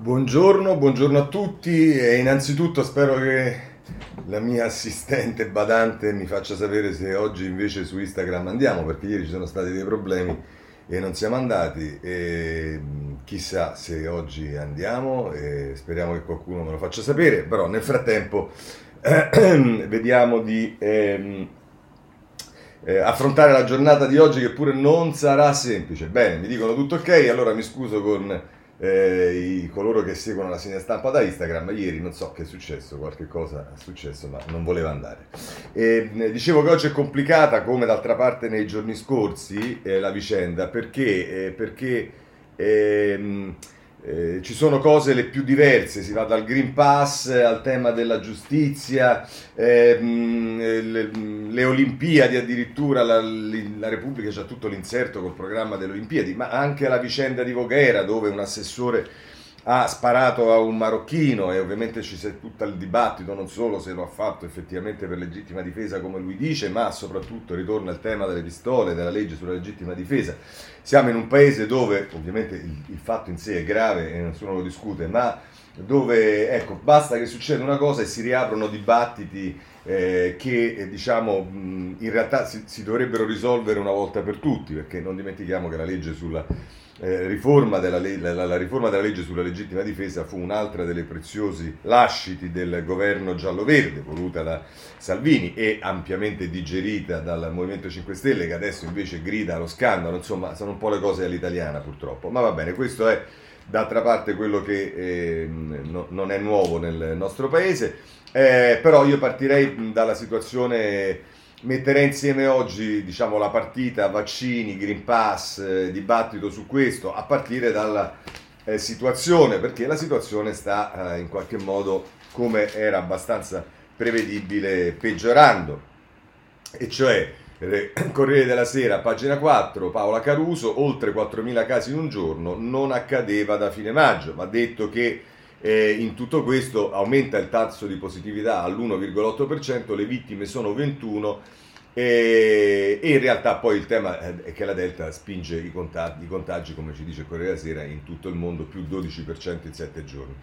Buongiorno, buongiorno a tutti e innanzitutto spero che la mia assistente badante mi faccia sapere se oggi invece su Instagram andiamo perché ieri ci sono stati dei problemi e non siamo andati e chissà se oggi andiamo e speriamo che qualcuno me lo faccia sapere, però nel frattempo eh, vediamo di ehm, eh, affrontare la giornata di oggi che pure non sarà semplice. Bene, mi dicono tutto ok, allora mi scuso con eh, i, coloro che seguono la segna stampa da Instagram. Ieri non so che è successo, qualche cosa è successo, ma non voleva andare. E, dicevo che oggi è complicata, come d'altra parte nei giorni scorsi, eh, la vicenda, perché, eh, perché ehm, eh, ci sono cose le più diverse, si va dal Green Pass al tema della giustizia, ehm, le, le, Olimpiadi addirittura, la, la Repubblica c'ha tutto l'inserto col programma delle Olimpiadi, ma anche la vicenda di Voghera dove un assessore ha sparato a un marocchino e ovviamente ci c'è tutto il dibattito non solo se lo ha fatto effettivamente per legittima difesa come lui dice, ma soprattutto ritorna il tema delle pistole, della legge sulla legittima difesa. Siamo in un paese dove ovviamente il, il fatto in sé è grave e nessuno lo discute, ma dove ecco, basta che succeda una cosa e si riaprono dibattiti eh, che eh, diciamo in realtà si, si dovrebbero risolvere una volta per tutti, perché non dimentichiamo che la legge sulla eh, riforma della, la, la, riforma della legge sulla legittima difesa fu un'altra delle preziosi lasciti del governo giallo-verde voluta da Salvini e ampiamente digerita dal Movimento 5 Stelle che adesso invece grida allo scandalo, insomma sono un po' le cose all'italiana purtroppo, ma va bene, questo è d'altra parte quello che eh, no, non è nuovo nel nostro paese, eh, però io partirei dalla situazione metterei insieme oggi diciamo, la partita vaccini, Green Pass, eh, dibattito su questo, a partire dalla eh, situazione, perché la situazione sta eh, in qualche modo, come era abbastanza prevedibile, peggiorando. E cioè, Corriere della Sera, pagina 4, Paola Caruso, oltre 4.000 casi in un giorno, non accadeva da fine maggio. Va detto che eh, in tutto questo aumenta il tasso di positività all'1,8%, le vittime sono 21 e, e, in realtà poi il tema è che la Delta spinge i contagi, i contagi come ci dice Corriere della Sera, in tutto il mondo più 12% in 7 giorni.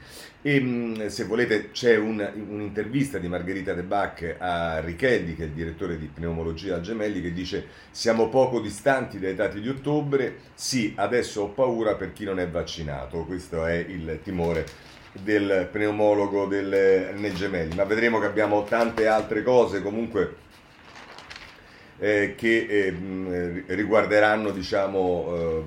E mm, se volete c'è un, un'intervista di Margherita De Bac a Richelli, che è il direttore di pneumologia a Gemelli, che dice siamo poco distanti dai dati di ottobre, sì, adesso ho paura per chi non è vaccinato, questo è il timore del pneumologo del, nel Gemelli, ma vedremo che abbiamo tante altre cose comunque eh, che eh, riguarderanno diciamo, eh,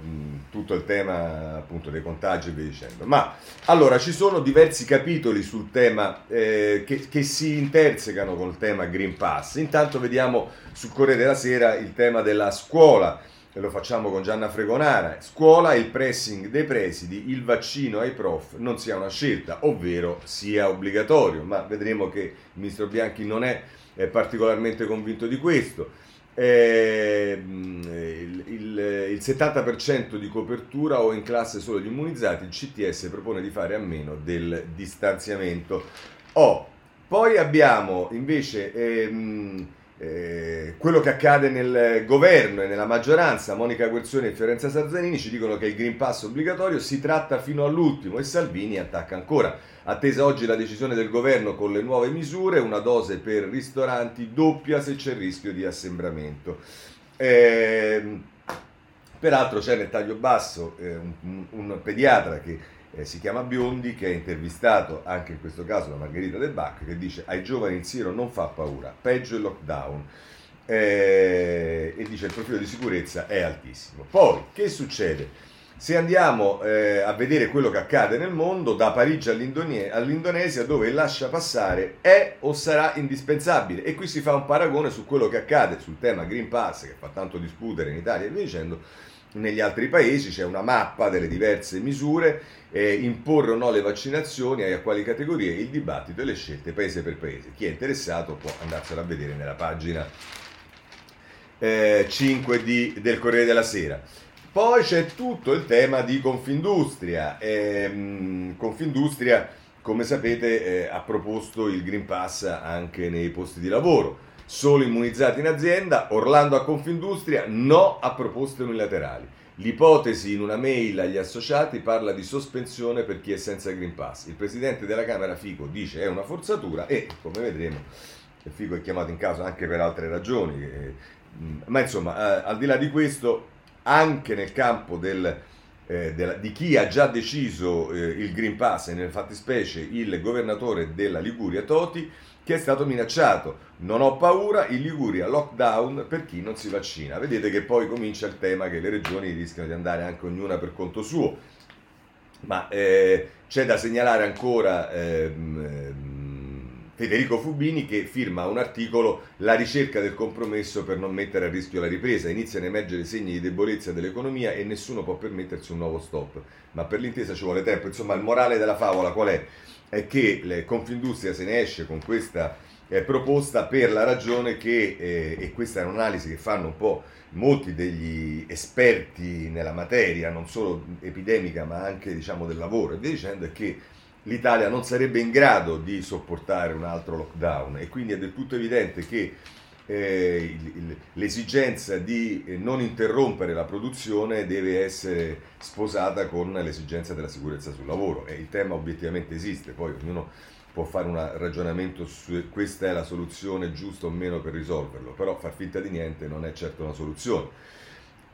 tutto il tema appunto dei contagi e via dicendo. Ma allora ci sono diversi capitoli sul tema eh, che, che, si intersecano col tema Green Pass. Intanto vediamo sul Corriere della Sera il tema della scuola e lo facciamo con Gianna Fregonara, scuola, il pressing dei presidi, il vaccino ai prof non sia una scelta, ovvero sia obbligatorio, ma vedremo che il ministro Bianchi non è, è particolarmente convinto di questo. Eh, il, il, il, 70% di copertura o in classe solo gli immunizzati, il CTS propone di fare a meno del distanziamento. Oh, poi abbiamo invece... Ehm, eh, quello che accade nel governo e nella maggioranza, Monica Guerzoni e Fiorenza Sarzanini ci dicono che il Green Pass obbligatorio si tratta fino all'ultimo e Salvini attacca ancora. Attesa oggi la decisione del governo con le nuove misure, una dose per ristoranti doppia se c'è il rischio di assembramento. Eh, peraltro c'è nel taglio basso eh, un, un pediatra che eh, si chiama Biondi, che ha intervistato anche in questo caso la Margherita De Bach, che dice ai giovani il Siro non fa paura, peggio il lockdown. Eh, e dice il profilo di sicurezza è altissimo. Poi, che succede? Se andiamo eh, a vedere quello che accade nel mondo, da Parigi all'Indonesia, dove il lascia passare è o sarà indispensabile. E qui si fa un paragone su quello che accade sul tema Green Pass, che fa tanto discutere in Italia e via dicendo, negli altri paesi c'è una mappa delle diverse misure, eh, imporre o no le vaccinazioni a quali categorie, il dibattito e le scelte paese per paese. Chi è interessato può andarselo a vedere nella pagina eh, 5 di, del Corriere della Sera. Poi c'è tutto il tema di Confindustria. Eh, Confindustria, come sapete, eh, ha proposto il Green Pass anche nei posti di lavoro solo immunizzati in azienda, Orlando a Confindustria, no a proposte unilaterali. L'ipotesi in una mail agli associati parla di sospensione per chi è senza Green Pass. Il presidente della Camera Fico dice è una forzatura e, come vedremo, Fico è chiamato in causa anche per altre ragioni. Ma insomma, eh, al di là di questo, anche nel campo del, eh, della, di chi ha già deciso eh, il Green Pass, e nel fattispecie il governatore della Liguria Toti, che è stato minacciato. Non ho paura, in Liguria lockdown per chi non si vaccina. Vedete che poi comincia il tema che le regioni rischiano di andare anche ognuna per conto suo. Ma eh, c'è da segnalare ancora ehm, ehm, Federico Fubini che firma un articolo La ricerca del compromesso per non mettere a rischio la ripresa. Iniziano a emergere segni di debolezza dell'economia e nessuno può permettersi un nuovo stop. Ma per l'intesa ci vuole tempo. Insomma, il morale della favola qual è? È che Confindustria se ne esce con questa eh, proposta per la ragione che, eh, e questa è un'analisi che fanno un po' molti degli esperti nella materia, non solo epidemica ma anche diciamo, del lavoro. E via dicendo, è che l'Italia non sarebbe in grado di sopportare un altro lockdown. E quindi è del tutto evidente che eh, l'esigenza di eh, non interrompere la produzione deve essere sposata con l'esigenza della sicurezza sul lavoro e il tema obiettivamente esiste, poi ognuno può fare un ragionamento su questa è la soluzione giusta o meno per risolverlo, però far finta di niente non è certo una soluzione.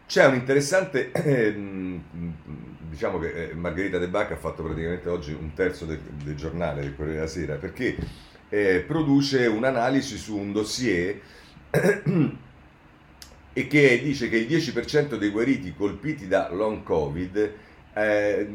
C'è un interessante, ehm, diciamo che eh, Margherita De Bacca ha fatto praticamente oggi un terzo del, del giornale del Corriere della Sera perché eh, produce un'analisi su un dossier e che dice che il 10% dei guariti colpiti da long covid eh,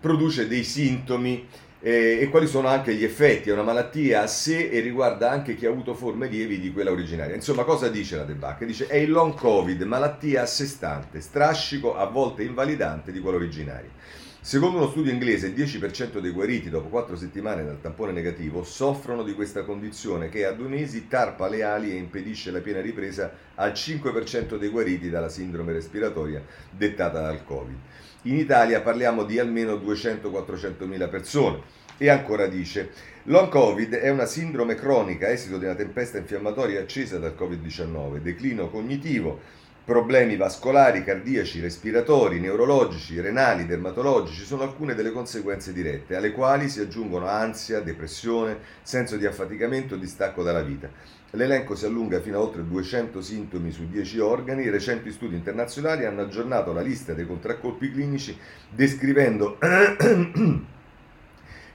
produce dei sintomi eh, e quali sono anche gli effetti. È una malattia a sé e riguarda anche chi ha avuto forme lievi di quella originaria. Insomma, cosa dice la Debacche? Dice è il long covid, malattia a sé stante, strascico, a volte invalidante di quella originaria. Secondo uno studio inglese, il 10% dei guariti dopo 4 settimane dal tampone negativo soffrono di questa condizione che a due mesi tarpa le ali e impedisce la piena ripresa al 5% dei guariti dalla sindrome respiratoria dettata dal Covid. In Italia parliamo di almeno 200-400 mila persone. E ancora dice, long Covid è una sindrome cronica esito di una tempesta infiammatoria accesa dal Covid-19, declino cognitivo, Problemi vascolari, cardiaci, respiratori, neurologici, renali, dermatologici sono alcune delle conseguenze dirette, alle quali si aggiungono ansia, depressione, senso di affaticamento e distacco dalla vita. L'elenco si allunga fino a oltre 200 sintomi su 10 organi. Recenti studi internazionali hanno aggiornato la lista dei contraccolpi clinici descrivendo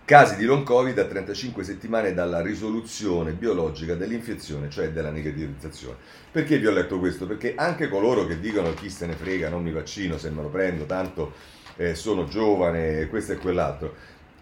casi di long covid a 35 settimane dalla risoluzione biologica dell'infezione, cioè della negativizzazione. Perché vi ho letto questo? Perché anche coloro che dicono chi se ne frega, non mi vaccino se me lo prendo, tanto eh, sono giovane, questo e quell'altro,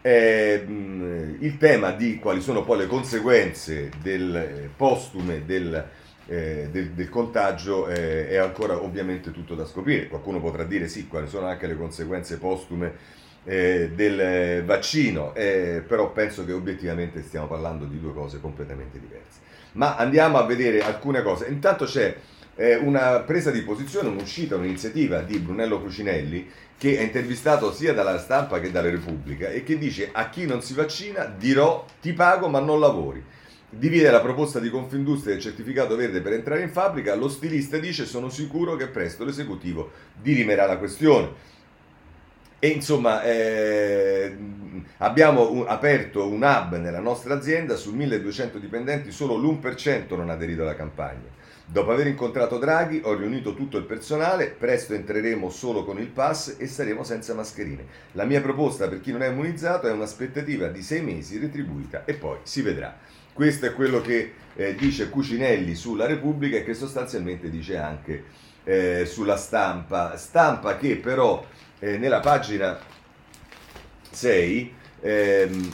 eh, il tema di quali sono poi le conseguenze del eh, postume del, eh, del, del contagio eh, è ancora ovviamente tutto da scoprire. Qualcuno potrà dire sì, quali sono anche le conseguenze postume eh, del vaccino, eh, però penso che obiettivamente stiamo parlando di due cose completamente diverse. Ma andiamo a vedere alcune cose. Intanto c'è eh, una presa di posizione, un'uscita, un'iniziativa di Brunello Cucinelli che è intervistato sia dalla stampa che dalla Repubblica e che dice a chi non si vaccina dirò ti pago ma non lavori. Divide la proposta di Confindustria del certificato verde per entrare in fabbrica, lo stilista dice sono sicuro che presto l'esecutivo dirimerà la questione. E insomma, eh, abbiamo un, aperto un hub nella nostra azienda, su 1200 dipendenti solo l'1% non ha aderito alla campagna. Dopo aver incontrato Draghi ho riunito tutto il personale, presto entreremo solo con il pass e saremo senza mascherine. La mia proposta per chi non è immunizzato è un'aspettativa di sei mesi retribuita e poi si vedrà. Questo è quello che eh, dice Cucinelli sulla Repubblica e che sostanzialmente dice anche eh, sulla stampa. Stampa che però eh, nella pagina 6 ehm,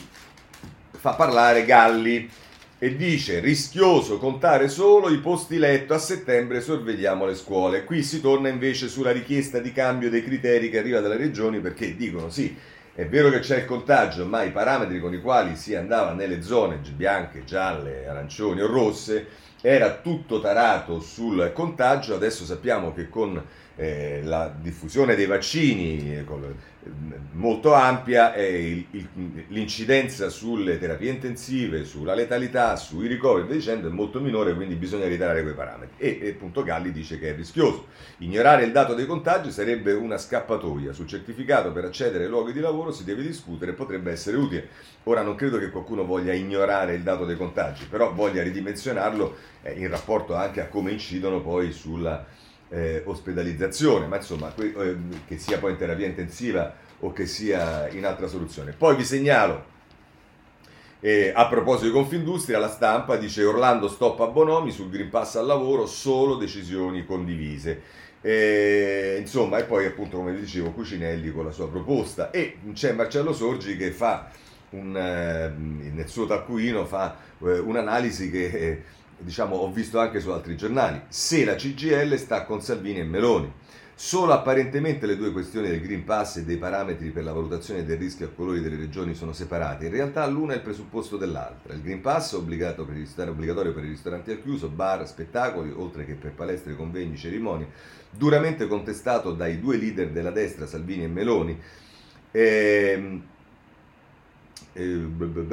fa parlare Galli e dice rischioso contare solo i posti letto a settembre sorvegliamo le scuole. Qui si torna invece sulla richiesta di cambio dei criteri che arriva dalle regioni perché dicono sì è vero che c'è il contagio ma i parametri con i quali si andava nelle zone bianche, gialle, arancioni o rosse era tutto tarato sul contagio. Adesso sappiamo che con eh, la diffusione dei vaccini eh, molto ampia e l'incidenza sulle terapie intensive, sulla letalità, sui ricoveri dicendo è molto minore, quindi bisogna ritirare quei parametri. E, e appunto Galli dice che è rischioso. Ignorare il dato dei contagi sarebbe una scappatoia. Sul certificato per accedere ai luoghi di lavoro si deve discutere e potrebbe essere utile. Ora non credo che qualcuno voglia ignorare il dato dei contagi, però voglia ridimensionarlo eh, in rapporto anche a come incidono poi sulla eh, ospedalizzazione, ma insomma que- eh, che sia poi in terapia intensiva o che sia in altra soluzione. Poi vi segnalo, eh, a proposito di Confindustria, la stampa dice Orlando stop a Bonomi sul Green Pass al lavoro, solo decisioni condivise. E, insomma, e poi appunto, come vi dicevo, Cucinelli con la sua proposta. E c'è Marcello Sorgi che fa un, eh, nel suo taccuino fa eh, un'analisi che eh, diciamo, ho visto anche su altri giornali. Se la CGL sta con Salvini e Meloni. Solo apparentemente le due questioni del Green Pass e dei parametri per la valutazione del rischio a colori delle regioni sono separate. In realtà l'una è il presupposto dell'altra. Il Green Pass è obbligatorio per i ristoranti al chiuso, bar, spettacoli, oltre che per palestre, convegni, cerimonie, duramente contestato dai due leader della destra, Salvini e Meloni. Ehm, eh,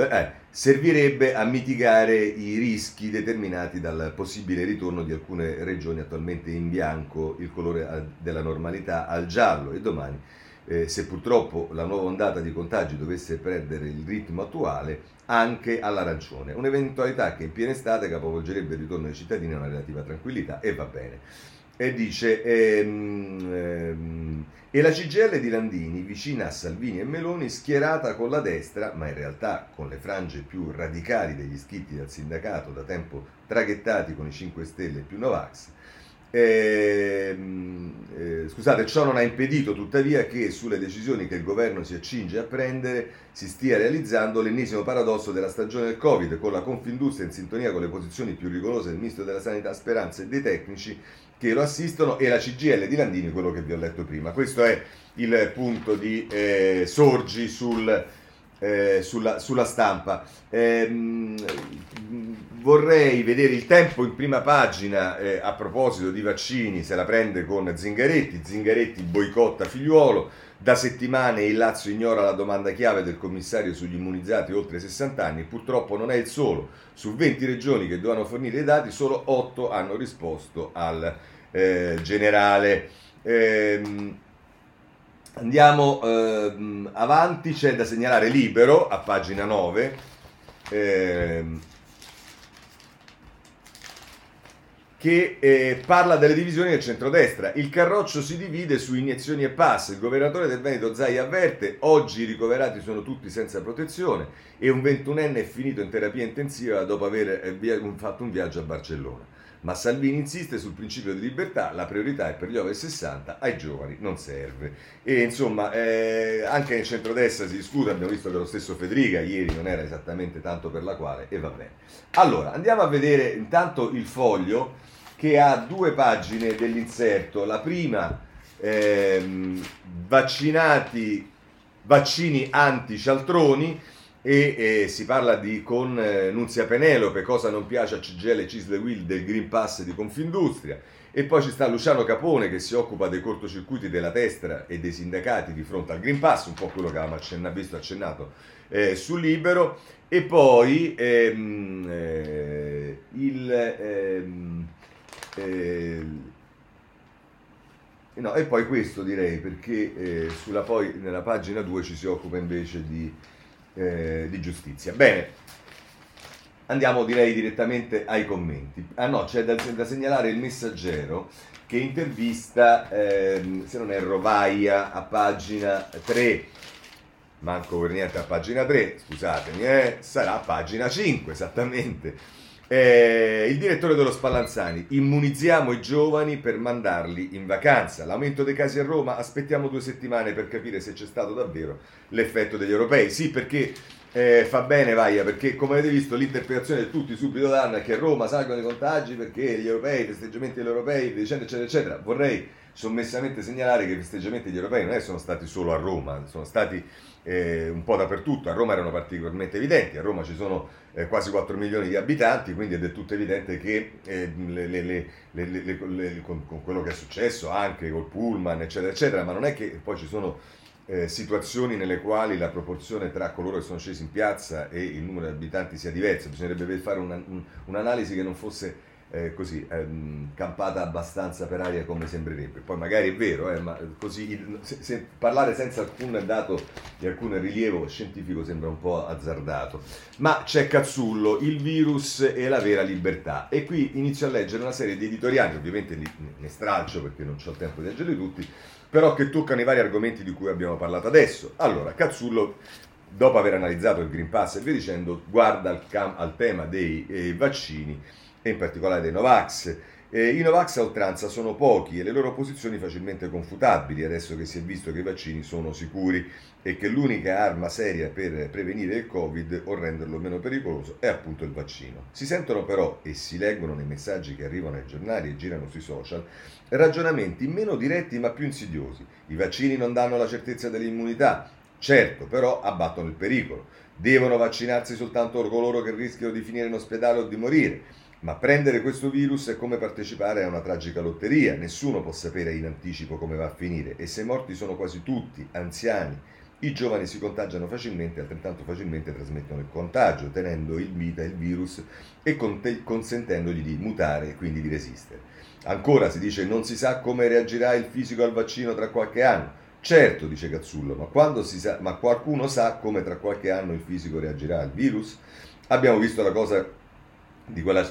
eh, servirebbe a mitigare i rischi determinati dal possibile ritorno di alcune regioni attualmente in bianco, il colore della normalità, al giallo e domani, eh, se purtroppo la nuova ondata di contagi dovesse perdere il ritmo attuale, anche all'arancione. Un'eventualità che in piena estate capovolgerebbe il ritorno dei cittadini a una relativa tranquillità e va bene. E dice... Ehm, ehm, e la CGL di Landini, vicina a Salvini e Meloni, schierata con la destra, ma in realtà con le frange più radicali degli iscritti dal sindacato, da tempo traghettati con i 5 Stelle più Novax. Eh, eh, scusate, ciò non ha impedito tuttavia che sulle decisioni che il governo si accinge a prendere si stia realizzando l'ennesimo paradosso della stagione del Covid, con la Confindustria in sintonia con le posizioni più rigorose del ministro della Sanità Speranza e dei tecnici che lo assistono e la CGL di Landini, quello che vi ho letto prima. Questo è il punto di eh, Sorgi sul, eh, sulla, sulla, stampa. Eh, vorrei vedere il tempo in prima pagina eh, a proposito di vaccini, se la prende con Zingaretti, Zingaretti boicotta figliuolo, da settimane il Lazio ignora la domanda chiave del commissario sugli immunizzati oltre 60 anni, purtroppo non è il solo, su 20 regioni che dovevano fornire i dati solo 8 hanno risposto al eh, generale. Eh, andiamo eh, avanti, c'è da segnalare Libero a pagina 9. Ehm, che eh, parla delle divisioni del centrodestra. Il carroccio si divide su iniezioni e pass. Il governatore del Veneto Zai avverte: oggi i ricoverati sono tutti senza protezione e un ventunenne è finito in terapia intensiva dopo aver eh, fatto un viaggio a Barcellona. Ma Salvini insiste sul principio di libertà, la priorità è per gli over 60, ai giovani non serve. E insomma, eh, anche nel centrodestra si discute, abbiamo visto che lo stesso Federica ieri non era esattamente tanto per la quale, e va bene. Allora, andiamo a vedere intanto il foglio che ha due pagine dell'inserto. La prima, ehm, vaccinati, vaccini anti-cialtroni, e eh, si parla di con eh, Nunzia Penelope cosa non piace a CGL e Cisle Will del Green Pass di Confindustria e poi ci sta Luciano Capone che si occupa dei cortocircuiti della destra e dei sindacati di fronte al Green Pass, un po' quello che avevamo accenna, visto accennato eh, sul Libero e poi ehm, eh, il, ehm, eh, no, e poi questo direi perché eh, sulla, poi nella pagina 2 ci si occupa invece di eh, di giustizia. Bene, andiamo direi direttamente ai commenti. Ah no, c'è da, da segnalare il messaggero che intervista, ehm, se non erro, Vaia a pagina 3. Manco per niente a pagina 3, scusatemi, eh, sarà a pagina 5 esattamente. Eh, il direttore dello Spallanzani, immunizziamo i giovani per mandarli in vacanza. L'aumento dei casi a Roma, aspettiamo due settimane per capire se c'è stato davvero l'effetto degli europei. Sì, perché Eh, fa bene Vaia perché come avete visto l'interpretazione che tutti subito danno è che a Roma salgono i contagi perché gli europei, i festeggiamenti degli europei, eccetera eccetera eccetera. Vorrei sommessamente segnalare che i festeggiamenti degli europei non è sono stati solo a Roma, sono stati eh, un po' dappertutto, a Roma erano particolarmente evidenti, a Roma ci sono eh, quasi 4 milioni di abitanti, quindi è del tutto evidente che eh, le, le, le, con, con, quello che è successo anche col pullman, eccetera, eccetera, ma non è che poi ci sono eh, situazioni nelle quali la proporzione tra coloro che sono scesi in piazza e il numero di abitanti sia diversa, bisognerebbe fare una, un, un'analisi che non fosse eh, così ehm, campata abbastanza per aria come sembrerebbe. Poi magari è vero, eh, ma così se, se parlare senza alcun dato e alcun rilievo scientifico sembra un po' azzardato. Ma c'è Cazzullo, il virus e la vera libertà. E qui inizio a leggere una serie di editoriali, ovviamente ne stralcio perché non ho il tempo di leggerli tutti, però che toccano i vari argomenti di cui abbiamo parlato adesso. Allora, Cazzullo dopo aver analizzato il Green Pass e via dicendo, guarda al, cam- al tema dei eh, vaccini e in particolare dei Novax. Eh, I Novax a oltranza sono pochi e le loro posizioni facilmente confutabili adesso che si è visto che i vaccini sono sicuri e che l'unica arma seria per prevenire il Covid o renderlo meno pericoloso è appunto il vaccino. Si sentono però e si leggono nei messaggi che arrivano ai giornali e girano sui social ragionamenti meno diretti ma più insidiosi. I vaccini non danno la certezza dell'immunità, certo, però abbattono il pericolo. Devono vaccinarsi soltanto coloro che rischiano di finire in ospedale o di morire. Ma prendere questo virus è come partecipare a una tragica lotteria, nessuno può sapere in anticipo come va a finire e se morti sono quasi tutti anziani, i giovani si contagiano facilmente e altrettanto facilmente trasmettono il contagio, tenendo in vita il virus e consentendogli di mutare e quindi di resistere. Ancora si dice non si sa come reagirà il fisico al vaccino tra qualche anno. Certo, dice Cazzullo, ma, sa, ma qualcuno sa come tra qualche anno il fisico reagirà al virus? Abbiamo visto la cosa di quella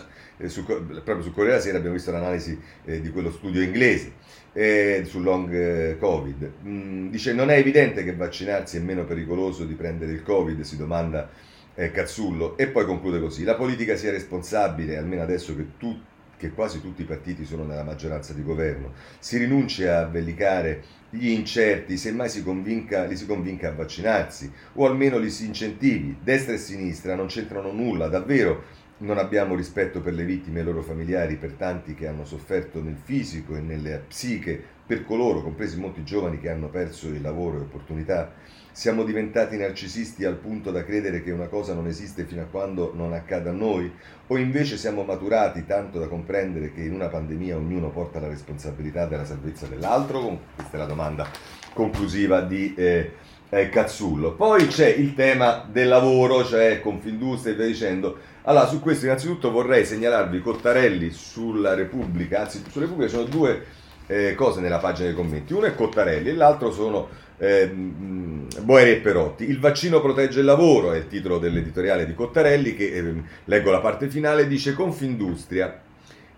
su, proprio su Corriere della Sera abbiamo visto l'analisi eh, di quello studio inglese eh, sul long eh, Covid. Mm, dice non è evidente che vaccinarsi è meno pericoloso di prendere il Covid, si domanda eh, Cazzullo. E poi conclude così, la politica sia responsabile, almeno adesso che, tu, che quasi tutti i partiti sono nella maggioranza di governo, si rinunci a vellicare gli incerti, semmai si convinca, li si convinca a vaccinarsi o almeno li si incentivi, destra e sinistra non c'entrano nulla, davvero non abbiamo rispetto per le vittime e i loro familiari, per tanti che hanno sofferto nel fisico e nella psiche, per coloro, compresi molti giovani, che hanno perso il lavoro e opportunità. Siamo diventati narcisisti al punto da credere che una cosa non esiste fino a quando non accade a noi? O invece siamo maturati tanto da comprendere che in una pandemia ognuno porta la responsabilità della salvezza dell'altro? Questa è la domanda conclusiva di eh, eh, Cazzullo. Poi c'è il tema del lavoro, cioè Confindustria e via dicendo allora, su questo innanzitutto vorrei segnalarvi Cottarelli sulla Repubblica, anzi sulla Repubblica ci sono due eh, cose nella pagina dei commenti, uno è Cottarelli e l'altro sono eh, Boeri e Perotti. Il vaccino protegge il lavoro è il titolo dell'editoriale di Cottarelli che eh, leggo la parte finale, dice Confindustria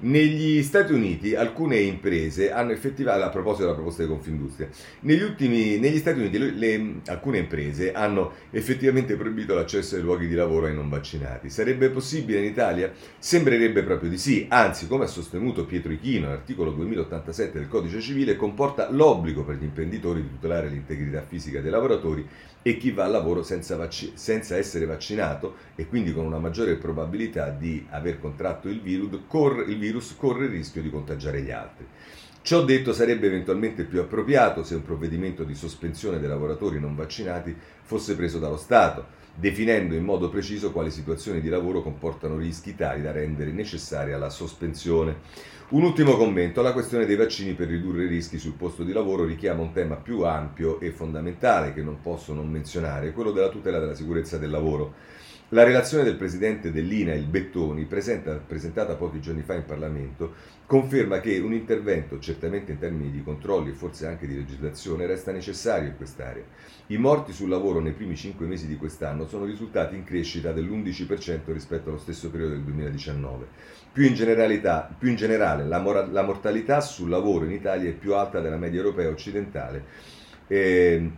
negli Stati Uniti alcune imprese hanno effettivato, a proposito della proposta di Confindustria, negli ultimi, negli Stati Uniti le, le, alcune imprese hanno effettivamente proibito l'accesso ai luoghi di lavoro ai non vaccinati. Sarebbe possibile in Italia? Sembrerebbe proprio di sì, anzi come ha sostenuto Pietro Ichino, l'articolo 2087 del Codice Civile comporta l'obbligo per gli imprenditori di tutelare l'integrità fisica dei lavoratori e chi va al lavoro senza, vac- senza, essere vaccinato e quindi con una maggiore probabilità di aver contratto il virus, corre, il virus corre il rischio di contagiare gli altri. Ciò detto sarebbe eventualmente più appropriato se un provvedimento di sospensione dei lavoratori non vaccinati fosse preso dallo Stato, definendo in modo preciso quali situazioni di lavoro comportano rischi tali da rendere necessaria la sospensione. Un ultimo commento, la questione dei vaccini per ridurre i rischi sul posto di lavoro richiama un tema più ampio e fondamentale che non posso non menzionare, quello della tutela della sicurezza del lavoro. La relazione del presidente dell'INA, il Bettoni, presentata pochi giorni fa in Parlamento, conferma che un intervento, certamente in termini di controlli e forse anche di legislazione, resta necessario in quest'area. I morti sul lavoro nei primi cinque mesi di quest'anno sono risultati in crescita dell'11% rispetto allo stesso periodo del 2019. Più in, più in generale, la, mora- la, mortalità sul lavoro in Italia è più alta della media europea occidentale. Eh,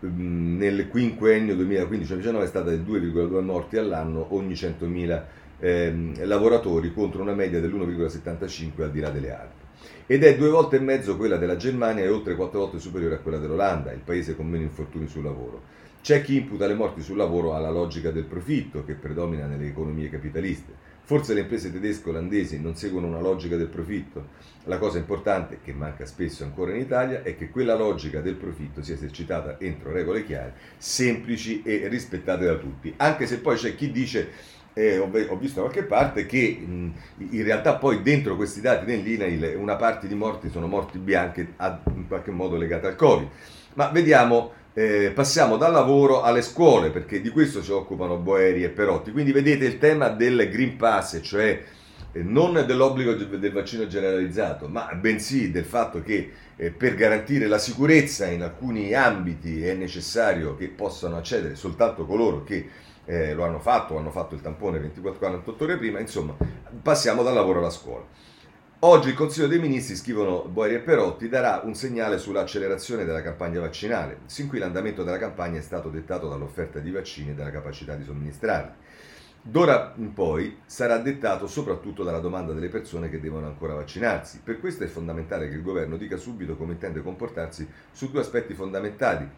nel quinquennio 2015-2019 è stata di 2,2 morti all'anno ogni 100.000 eh, lavoratori contro una media dell'1,75 al di là delle Alpi. Ed è due volte e mezzo quella della Germania e oltre quattro volte superiore a quella dell'Olanda, il paese con meno infortuni sul lavoro. C'è chi imputa le morti sul lavoro alla logica del profitto che predomina nelle economie capitaliste. Forse le imprese tedesche e olandesi non seguono una logica del profitto. La cosa importante, che manca spesso ancora in Italia, è che quella logica del profitto sia esercitata entro regole chiare, semplici e rispettate da tutti. Anche se poi c'è chi dice eh, ho, visto da qualche parte che mh, in realtà poi dentro questi dati dell'INAIL una parte di morti sono morti bianche in qualche modo legate al Covid. Ma vediamo eh, passiamo dal lavoro alle scuole, perché di questo si occupano Boeri e Perotti. Quindi vedete il tema del Green Pass, cioè eh, non dell'obbligo del vaccino generalizzato, ma bensì del fatto che eh, per garantire la sicurezza in alcuni ambiti è necessario che possano accedere soltanto coloro che eh, lo hanno fatto hanno fatto il tampone 24-48 ore prima, insomma, passiamo dal lavoro alla scuola. Oggi il Consiglio dei Ministri, scrivono Boeri e Perotti, darà un segnale sull'accelerazione della campagna vaccinale. Sin qui l'andamento della campagna è stato dettato dall'offerta di vaccini e dalla capacità di somministrarli. D'ora in poi sarà dettato soprattutto dalla domanda delle persone che devono ancora vaccinarsi. Per questo è fondamentale che il governo dica subito come intende comportarsi su due aspetti fondamentali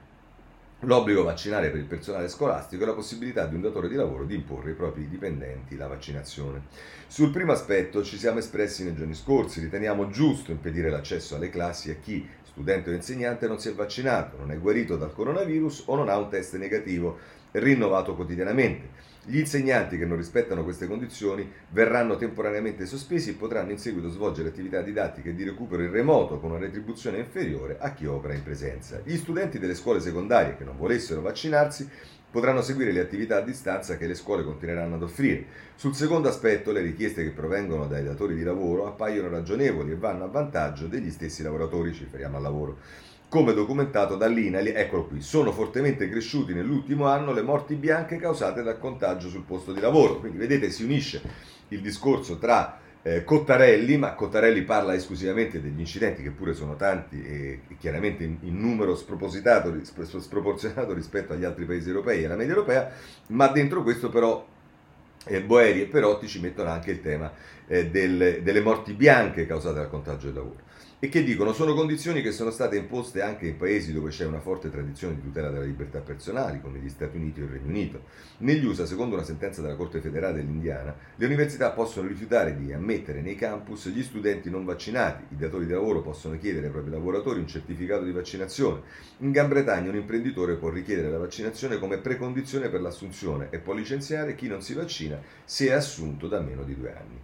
l'obbligo vaccinale per il personale scolastico e la possibilità di un datore di lavoro di imporre ai propri dipendenti la vaccinazione. Sul primo aspetto ci siamo espressi nei giorni scorsi, riteniamo giusto impedire l'accesso alle classi a chi, studente o insegnante, non si è vaccinato, non è guarito dal coronavirus o non ha un test negativo rinnovato quotidianamente. Gli insegnanti che non rispettano queste condizioni verranno temporaneamente sospesi e potranno in seguito svolgere attività didattiche di recupero in remoto con una retribuzione inferiore a chi opera in presenza. Gli studenti delle scuole secondarie che non volessero vaccinarsi potranno seguire le attività a distanza che le scuole continueranno ad offrire. Sul secondo aspetto, le richieste che provengono dai datori di lavoro appaiono ragionevoli e vanno a vantaggio degli stessi lavoratori, ci riferiamo al lavoro come documentato dall'INALI, eccolo qui, sono fortemente cresciuti nell'ultimo anno le morti bianche causate dal contagio sul posto di lavoro. Quindi vedete si unisce il discorso tra eh, Cottarelli, ma Cottarelli parla esclusivamente degli incidenti che pure sono tanti e, e chiaramente in, in, numero spropositato, sproporzionato rispetto agli altri paesi europei e alla media europea, ma dentro questo però eh, Boeri e Perotti ci mettono anche il tema eh, del, delle morti bianche causate dal contagio del lavoro e che dicono sono condizioni che sono state imposte anche in paesi dove c'è una forte tradizione di tutela delle libertà personali, come gli Stati Uniti o il Regno Unito. Negli USA, secondo una sentenza della Corte federale dell'Indiana, le università possono rifiutare di ammettere nei campus gli studenti non vaccinati, i datori di lavoro possono chiedere ai propri lavoratori un certificato di vaccinazione. In Gran Bretagna un imprenditore può richiedere la vaccinazione come precondizione per l'assunzione e può licenziare chi non si vaccina se è assunto da meno di due anni.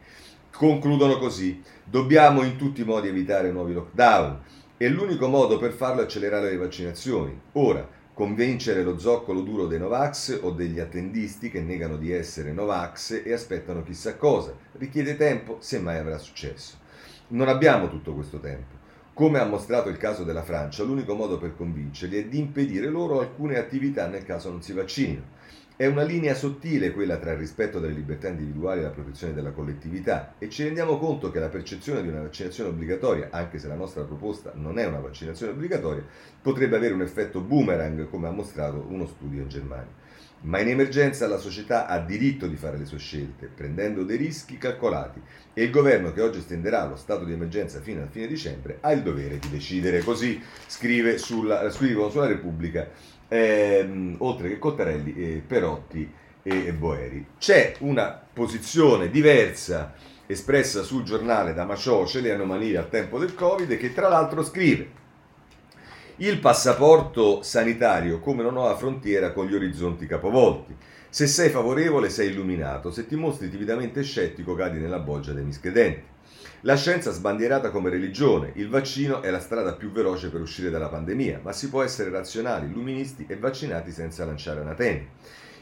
Concludono così, dobbiamo in tutti i modi evitare nuovi lockdown e l'unico modo per farlo è accelerare le vaccinazioni. Ora, convincere lo zoccolo duro dei Novax o degli attendisti che negano di essere Novax e aspettano chissà cosa. Richiede tempo, se mai avrà successo. Non abbiamo tutto questo tempo. Come ha mostrato il caso della Francia, l'unico modo per convincerli è di impedire loro alcune attività nel caso non si vaccinino. È una linea sottile quella tra il rispetto delle libertà individuali e la protezione della collettività e ci rendiamo conto che la percezione di una vaccinazione obbligatoria, anche se la nostra proposta non è una vaccinazione obbligatoria, potrebbe avere un effetto boomerang come ha mostrato uno studio in Germania. Ma in emergenza la società ha diritto di fare le sue scelte, prendendo dei rischi calcolati e il governo che oggi estenderà lo stato di emergenza fino a fine dicembre ha il dovere di decidere. Così scrive sulla, scrivono sulla Repubblica ehm, oltre che Cottarelli, eh, Perotti e Boeri. C'è una posizione diversa espressa sul giornale da Macioce, le anomalie al tempo del Covid, che tra l'altro scrive il passaporto sanitario come una nuova frontiera con gli orizzonti capovolti. Se sei favorevole sei illuminato, se ti mostri timidamente scettico cadi nella boggia dei miscredenti. La scienza sbandierata come religione, il vaccino è la strada più veloce per uscire dalla pandemia, ma si può essere razionali, illuministi e vaccinati senza lanciare anatemi.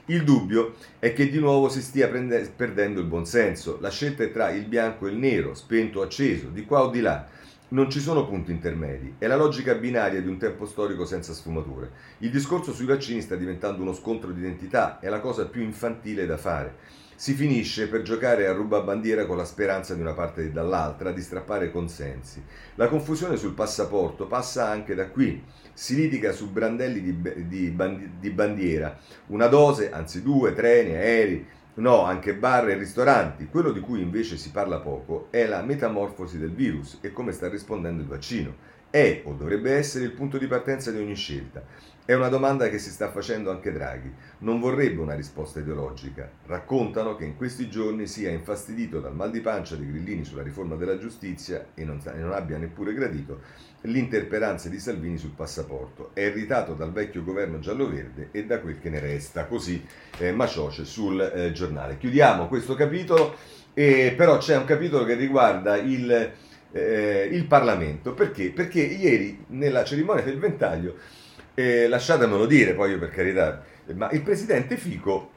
Il dubbio è che di nuovo si stia prende- perdendo il buonsenso, la scelta è tra il bianco e il nero, spento o acceso, di qua o di là. Non ci sono punti intermedi, è la logica binaria di un tempo storico senza sfumature. Il discorso sui vaccini sta diventando uno scontro di identità, è la cosa più infantile da fare si finisce per giocare a rubabandiera con la speranza di una parte e dall'altra di strappare consensi. La confusione sul passaporto passa anche da qui. Si litiga su brandelli di, di, di bandiera, una dose, anzi due, treni, aerei, no, anche bar e ristoranti. Quello di cui invece si parla poco è la metamorfosi del virus e come sta rispondendo il vaccino. È o dovrebbe essere il punto di partenza di ogni scelta. È una domanda che si sta facendo anche Draghi. Non vorrebbe una risposta ideologica. Raccontano che in questi giorni sia infastidito dal mal di pancia di Grillini sulla riforma della giustizia e non, e non abbia neppure gradito l'interperanza di Salvini sul passaporto. È irritato dal vecchio governo giallo-verde e da quel che ne resta. Così eh, Macioce sul eh, giornale. Chiudiamo questo capitolo, eh, però c'è un capitolo che riguarda il, eh, il Parlamento. Perché? Perché ieri nella cerimonia del ventaglio eh, lasciatemelo dire, poi io per carità, ma il presidente Fico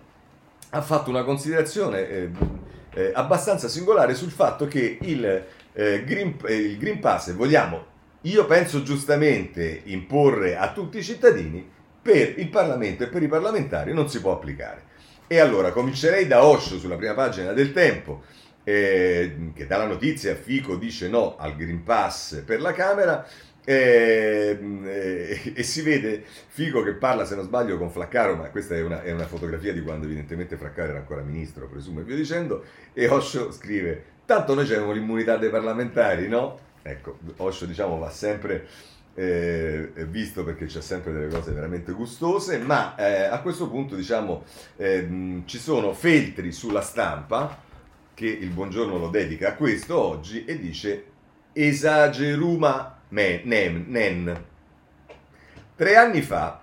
ha fatto una considerazione eh, eh, abbastanza singolare sul fatto che il, eh, green, eh, il Green Pass, vogliamo, io penso giustamente imporre a tutti i cittadini, per il Parlamento e per i parlamentari non si può applicare. E allora comincerei da Osho sulla prima pagina del Tempo, eh, che dà la notizia, Fico dice no al Green Pass per la Camera, e, e, e, si vede Figo che parla, se non sbaglio, con Flaccaro, ma questa è una, è una, fotografia di quando evidentemente Flaccaro era ancora ministro, presumo, e via dicendo, e Osho scrive, tanto noi abbiamo l'immunità dei parlamentari, no? Ecco, Osho diciamo va sempre eh, visto perché c'è sempre delle cose veramente gustose, ma eh, a questo punto diciamo eh, ci sono feltri sulla stampa, che il buongiorno lo dedica a questo oggi, e dice esageruma Men, Nen. Tre anni fa,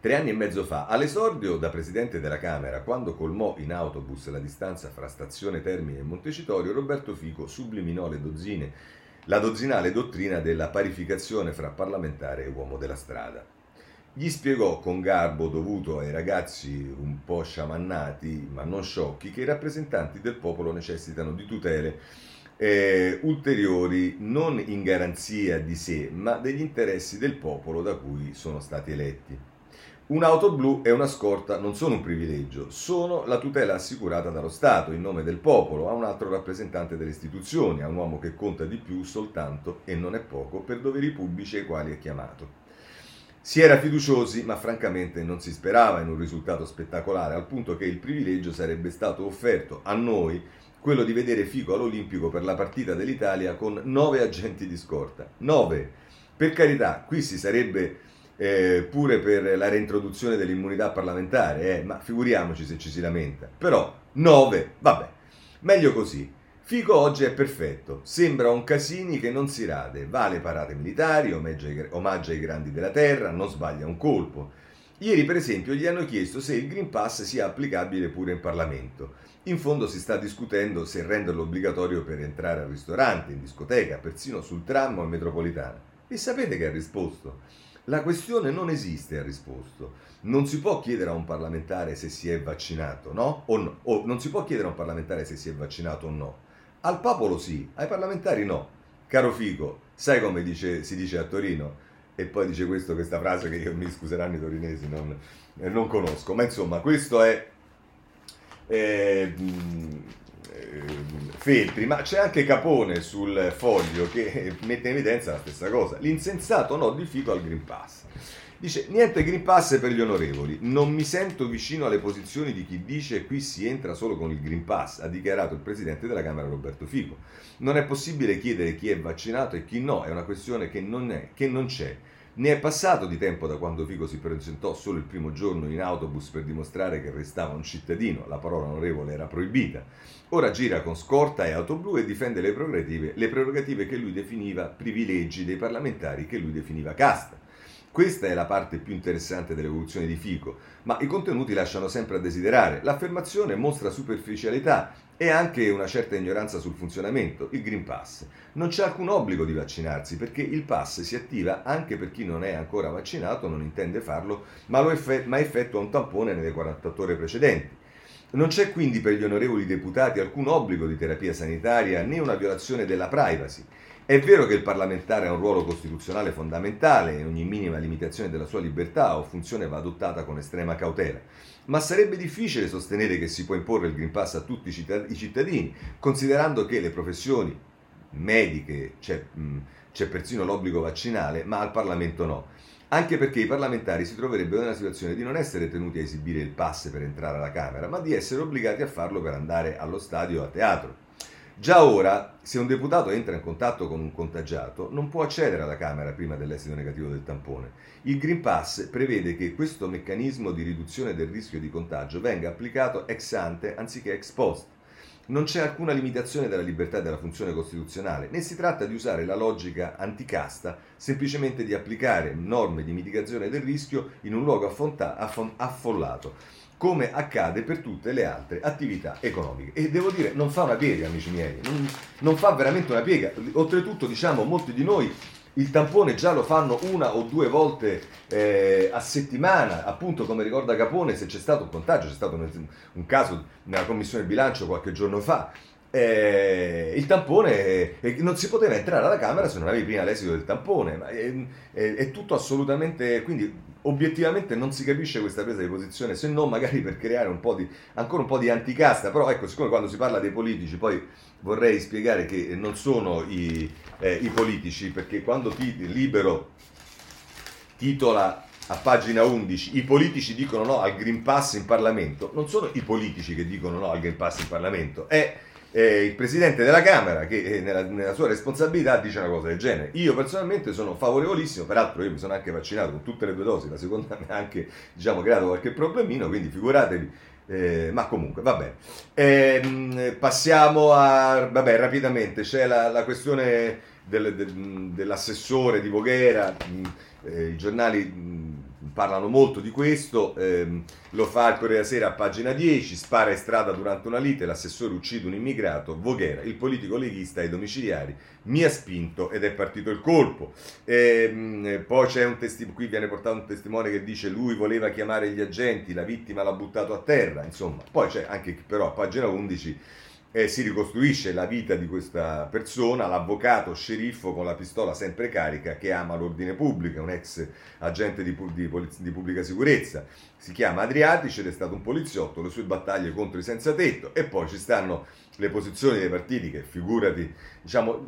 tre anni e mezzo fa, all'esordio da presidente della Camera, quando colmò in autobus la distanza fra stazione Termine e Montecitorio, Roberto Fico subliminò le dozzine, la dozzinale dottrina della parificazione fra parlamentare e uomo della strada. Gli spiegò con garbo dovuto ai ragazzi un po' sciamannati, ma non sciocchi, che i rappresentanti del popolo necessitano di tutele eh, ulteriori non in garanzia di sé, ma degli interessi del popolo da cui sono stati eletti. Un'auto blu e una scorta non sono un privilegio, sono la tutela assicurata dallo Stato in nome del popolo a un altro rappresentante delle istituzioni, a un uomo che conta di più soltanto, e non è poco, per doveri pubblici ai quali è chiamato. Si era fiduciosi, ma francamente non si sperava in un risultato spettacolare, al punto che il privilegio sarebbe stato offerto a noi quello di vedere Fico all'Olimpico per la partita dell'Italia con nove agenti di scorta. Nove! Per carità, qui si sarebbe eh, pure per la reintroduzione dell'immunità parlamentare, eh, ma figuriamoci se ci si lamenta. Però nove, vabbè, meglio così. Fico oggi è perfetto, sembra un Casini che non si rade, va alle parate militari, omaggia i grandi della terra, non sbaglia un colpo. Ieri, per esempio, gli hanno chiesto se il Green Pass sia applicabile pure in Parlamento. In fondo si sta discutendo se renderlo obbligatorio per entrare al ristorante, in discoteca, persino sul tram o in metropolitana. E sapete che ha risposto? La questione non esiste, ha risposto. Non si può chiedere a un parlamentare se si è vaccinato, no? O, no? o non si può chiedere a un parlamentare se si è vaccinato o no. Al popolo sì, ai parlamentari no. Caro Fico, sai come dice, si dice a Torino? E poi dice questo, questa frase che io, mi scuseranno i torinesi, non, eh, non conosco. Ma insomma, questo è eh, Feltri, ma c'è anche Capone sul foglio che mette in evidenza la stessa cosa. L'insensato no di Fico al Green Pass. Dice, niente Green Pass per gli onorevoli, non mi sento vicino alle posizioni di chi dice qui si entra solo con il Green Pass, ha dichiarato il Presidente della Camera Roberto Fico. Non è possibile chiedere chi è vaccinato e chi no, è una questione che non, è, che non c'è. Ne è passato di tempo da quando Fico si presentò solo il primo giorno in autobus per dimostrare che restava un cittadino, la parola onorevole era proibita. Ora gira con scorta e auto blu e difende le prerogative, le prerogative che lui definiva privilegi dei parlamentari, che lui definiva casta. Questa è la parte più interessante dell'evoluzione di Fico, ma i contenuti lasciano sempre a desiderare. L'affermazione mostra superficialità e anche una certa ignoranza sul funzionamento, il Green Pass. Non c'è alcun obbligo di vaccinarsi perché il pass si attiva anche per chi non è ancora vaccinato, non intende farlo, ma, effett- ma effettua un tampone nelle 48 ore precedenti. Non c'è quindi per gli onorevoli deputati alcun obbligo di terapia sanitaria né una violazione della privacy. È vero che il parlamentare ha un ruolo costituzionale fondamentale e ogni minima limitazione della sua libertà o funzione va adottata con estrema cautela, ma sarebbe difficile sostenere che si può imporre il Green Pass a tutti i cittadini, considerando che le professioni mediche c'è, c'è persino l'obbligo vaccinale, ma al Parlamento no. Anche perché i parlamentari si troverebbero nella situazione di non essere tenuti a esibire il pass per entrare alla Camera, ma di essere obbligati a farlo per andare allo stadio o a teatro. Già ora, se un deputato entra in contatto con un contagiato, non può accedere alla Camera prima dell'esito negativo del tampone. Il Green Pass prevede che questo meccanismo di riduzione del rischio di contagio venga applicato ex ante anziché ex post. Non c'è alcuna limitazione della libertà e della funzione costituzionale, né si tratta di usare la logica anticasta, semplicemente di applicare norme di mitigazione del rischio in un luogo affollato come accade per tutte le altre attività economiche. E devo dire, non fa una piega, amici miei, non, non fa veramente una piega. Oltretutto, diciamo, molti di noi il tampone già lo fanno una o due volte eh, a settimana, appunto come ricorda Capone, se c'è stato un contagio, c'è stato un, un caso nella commissione bilancio qualche giorno fa, eh, il tampone eh, non si poteva entrare alla Camera se non avevi prima l'esito del tampone, ma è, è, è, tutto assolutamente, quindi obiettivamente non si capisce questa presa di posizione, se non magari per creare un po' di, ancora un po' di anticasta, però ecco, siccome quando si parla dei politici poi vorrei spiegare che non sono i, eh, i politici, perché quando ti libero titola a pagina 11 i politici dicono no al Green Pass in Parlamento, non sono i politici che dicono no al Green Pass in Parlamento, è eh, il presidente della Camera che eh, nella, nella, sua responsabilità dice una cosa del genere. Io personalmente sono favorevolissimo, peraltro io mi sono anche vaccinato con tutte le due dosi, la seconda mi ha anche diciamo, creato qualche problemino, quindi figuratevi. Eh, ma comunque, va bene. Eh, passiamo a, vabbè, rapidamente, c'è la, la questione del, del, dell'assessore di Voghera, eh, i giornali parlano molto di questo, ehm, lo fa il Corriere Sera a pagina 10, spara in strada durante una lite, l'assessore uccide un immigrato, Voghera, il politico leghista ai domiciliari, mi ha spinto ed è partito il colpo. Ehm, poi c'è un testimone, qui viene portato un testimone che dice lui voleva chiamare gli agenti, la vittima l'ha buttato a terra, insomma, poi c'è anche però a pagina 11 eh, si ricostruisce la vita di questa persona, l'avvocato sceriffo con la pistola sempre carica che ama l'ordine pubblico, un ex agente di, di, di, pubblica sicurezza. Si chiama Adriatici ed è stato un poliziotto, le sue battaglie contro i senza tetto e poi ci stanno le posizioni dei partiti che figurati, diciamo,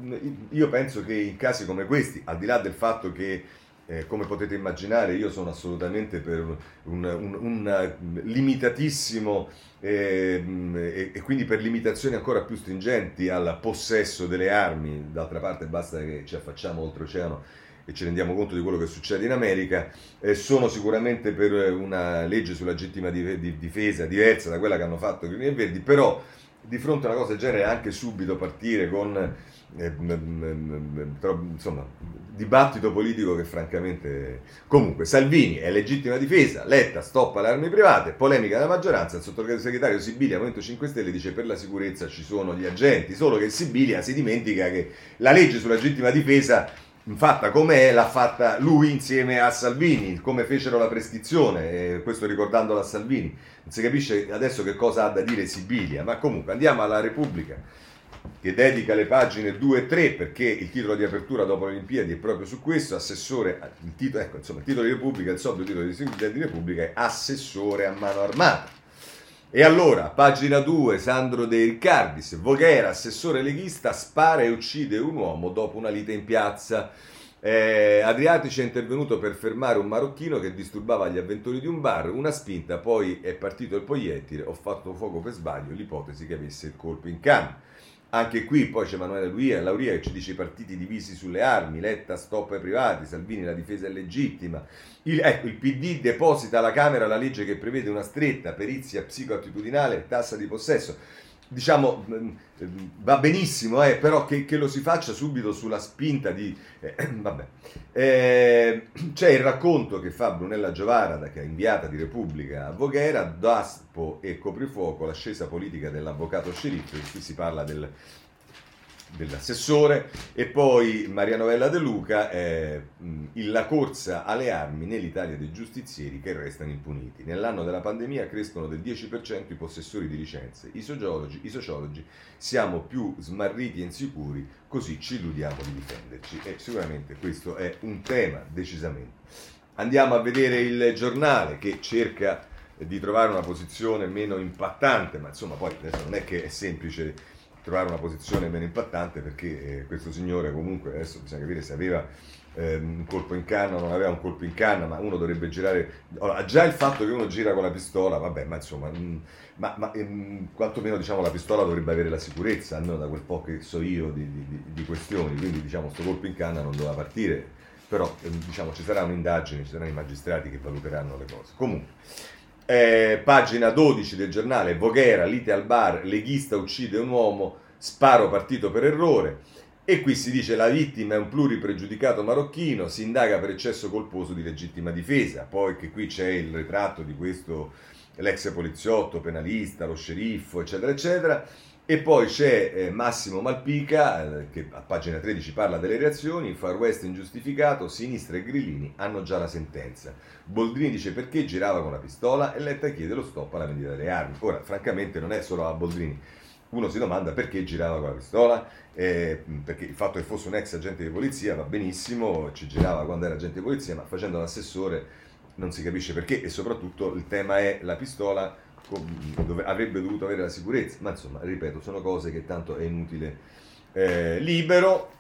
io penso che in casi come questi, al di là del fatto che eh, come potete immaginare io sono assolutamente per un, un, un, un limitatissimo eh, e, e, quindi per limitazioni ancora più stringenti al possesso delle armi, d'altra parte basta che ci affacciamo oltreoceano e ci rendiamo conto di quello che succede in America, eh, sono sicuramente per una legge sulla legittima difesa diversa da quella che hanno fatto i Green Verdi, però di fronte a una cosa del genere anche subito partire con eh, insomma, dibattito politico che francamente... Comunque, Salvini è legittima difesa, Letta stoppa le armi private, polemica della maggioranza, il sottosegretario Sibilia, Movimento 5 Stelle, dice per la sicurezza ci sono gli agenti, solo che Sibilia si dimentica che la legge sulla legittima difesa fatta com'è l'ha fatta lui insieme a Salvini, come fecero la prescrizione, questo ricordandola a Salvini. Non si capisce adesso che cosa ha da dire Sibilia, ma comunque andiamo alla Repubblica che dedica le pagine 2 e 3 perché il titolo di apertura dopo le Olimpiadi è proprio su questo, assessore, il titolo, ecco, insomma, il titolo di Repubblica, il solito titolo di Repubblica è assessore a mano armata. E allora, pagina 2, Sandro De Riccardis, Voghera, assessore leghista, spara e uccide un uomo dopo una lite in piazza. Eh, Adriatici è intervenuto per fermare un marocchino che disturbava gli avventori di un bar, una spinta, poi è partito il proiettile, ho fatto fuoco per sbaglio, l'ipotesi che avesse il colpo in canna. Anche qui poi c'è Emanuele Lauria, Lauria che ci dice i partiti divisi sulle armi, Letta stop ai privati, Salvini la difesa è legittima. Il, ecco, il PD deposita alla Camera la legge che prevede una stretta perizia psicoattitudinale e tassa di possesso diciamo, mm, va benissimo, eh, però che, che, lo si faccia subito sulla spinta di... Eh. Eh, c'è il racconto che fa Brunella Giovara, che è inviata di Repubblica a Voghera, Daspo e Coprifuoco, l'ascesa politica dell'avvocato sceriffo, qui si parla del dell'assessore e poi Maria Novella De Luca eh, la corsa alle armi nell'Italia dei giustizieri che restano impuniti. Nell'anno della pandemia crescono del 10% i possessori di licenze. I sociologi, I sociologi siamo più smarriti e insicuri, così ci illudiamo di difenderci. E sicuramente questo è un tema, decisamente. Andiamo a vedere il giornale che cerca di trovare una posizione meno impattante, ma insomma poi adesso non è che è semplice trovare una posizione meno impattante perché eh, questo signore comunque adesso bisogna capire se aveva eh, un colpo in canna, non aveva un colpo in canna, ma uno dovrebbe girare... Allora, già il fatto che uno gira con la pistola, vabbè, ma insomma, mm, ma, ma mh, mm, quantomeno diciamo, la pistola dovrebbe avere la sicurezza, almeno da quel po' che so io di, di, di questioni, quindi diciamo, questo colpo in canna non doveva partire, però eh, diciamo, ci sarà un'indagine, ci saranno i magistrati che valuteranno le cose. Comunque... Eh, pagina 12 del giornale Voghera, lite al bar, leghista uccide un uomo, sparo partito per errore. E qui si dice la vittima è un pluripregiudicato marocchino, si indaga per eccesso colposo di legittima difesa. Poi che qui c'è il ritratto di questo l'ex poliziotto, penalista, lo sceriffo, eccetera, eccetera. E poi c'è eh, Massimo Malpica, eh, che a pagina 13 parla delle reazioni, Far West ingiustificato, Sinistra e Grillini hanno già la sentenza. Boldrini dice perché girava con la pistola e Letta chiede lo stop alla vendita delle armi. Ora, francamente, non è solo a Boldrini. Uno si domanda perché girava con la pistola, eh, perché il fatto che fosse un ex agente di polizia va benissimo, ci girava quando era agente di polizia, ma facendo l'assessore non si capisce perché e soprattutto il tema è la pistola dove avrebbe dovuto avere la sicurezza, ma insomma, ripeto, sono cose che tanto è inutile. Eh, libero,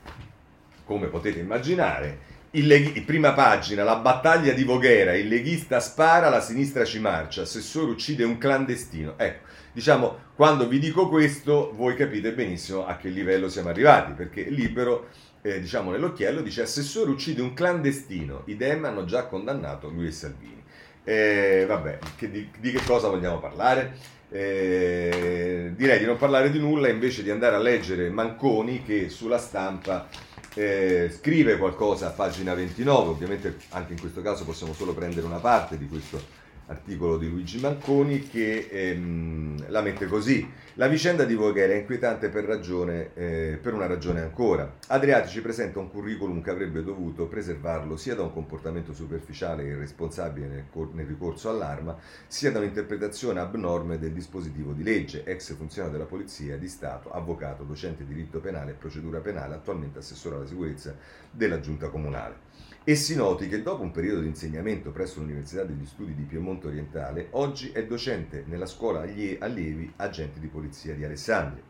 come potete immaginare, il leghi- prima pagina, la battaglia di Voghera, il leghista spara, la sinistra ci marcia, assessore uccide un clandestino. Ecco, diciamo, quando vi dico questo, voi capite benissimo a che livello siamo arrivati, perché libero, eh, diciamo nell'occhiello, dice assessore uccide un clandestino, i Dem hanno già condannato lui e Salvini. Eh, vabbè, che di, di, che cosa vogliamo parlare? Eh, direi di non parlare di nulla invece di andare a leggere Manconi che sulla stampa eh, scrive qualcosa a pagina 29, ovviamente anche in questo caso possiamo solo prendere una parte di questo articolo di Luigi Manconi che ehm, la mette così. La vicenda di Voghera è inquietante per, ragione, eh, per una ragione ancora. Adriatici presenta un curriculum che avrebbe dovuto preservarlo sia da un comportamento superficiale e irresponsabile nel, nel ricorso all'arma, sia da un'interpretazione abnorme del dispositivo di legge, ex funzionario della Polizia di Stato, avvocato, docente di diritto penale e procedura penale, attualmente assessore alla sicurezza della Giunta Comunale. E si noti che dopo un periodo di insegnamento presso l'Università degli Studi di Piemonte Orientale, oggi è docente nella scuola allievi agenti di polizia di Alessandria.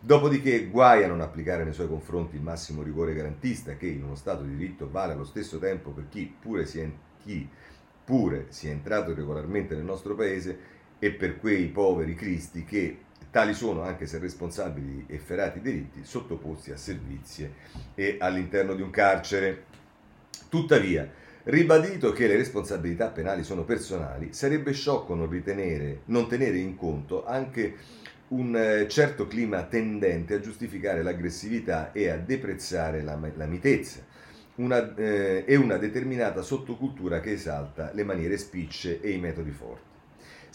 Dopodiché guai a non applicare nei suoi confronti il massimo rigore garantista che in uno Stato di diritto vale allo stesso tempo per chi pure sia, chi pure sia entrato irregolarmente nel nostro paese e per quei poveri cristi che tali sono anche se responsabili di efferati delitti sottoposti a servizie e all'interno di un carcere. Tuttavia, ribadito che le responsabilità penali sono personali, sarebbe sciocco non, ritenere, non tenere in conto anche un eh, certo clima tendente a giustificare l'aggressività e a deprezzare la, la mitezza una, eh, e una determinata sottocultura che esalta le maniere spicce e i metodi forti.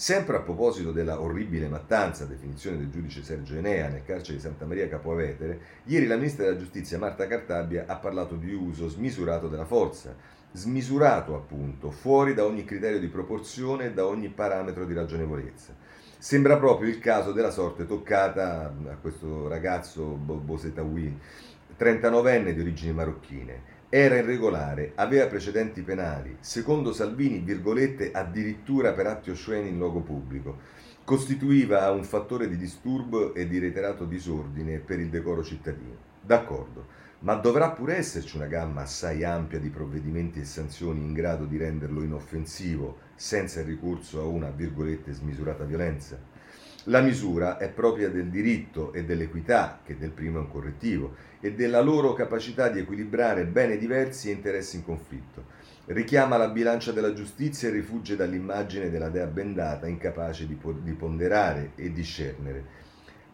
Sempre a proposito della orribile mattanza, definizione del giudice Sergio Enea nel carcere di Santa Maria Capoavetere, ieri la ministra della giustizia Marta Cartabia ha parlato di uso smisurato della forza, smisurato appunto, fuori da ogni criterio di proporzione e da ogni parametro di ragionevolezza. Sembra proprio il caso della sorte toccata a questo ragazzo Bosetawi, 39enne di origini marocchine, era irregolare, aveva precedenti penali, secondo Salvini, virgolette, addirittura per atti osceni in luogo pubblico. Costituiva un fattore di disturbo e di reiterato disordine per il decoro cittadino. D'accordo, ma dovrà pure esserci una gamma assai ampia di provvedimenti e sanzioni in grado di renderlo inoffensivo senza il ricorso a una, virgolette, smisurata violenza? La misura è propria del diritto e dell'equità, che del primo è un correttivo, e della loro capacità di equilibrare bene diversi e interessi in conflitto. Richiama la bilancia della giustizia e rifugge dall'immagine della dea bendata, incapace di, di ponderare e discernere.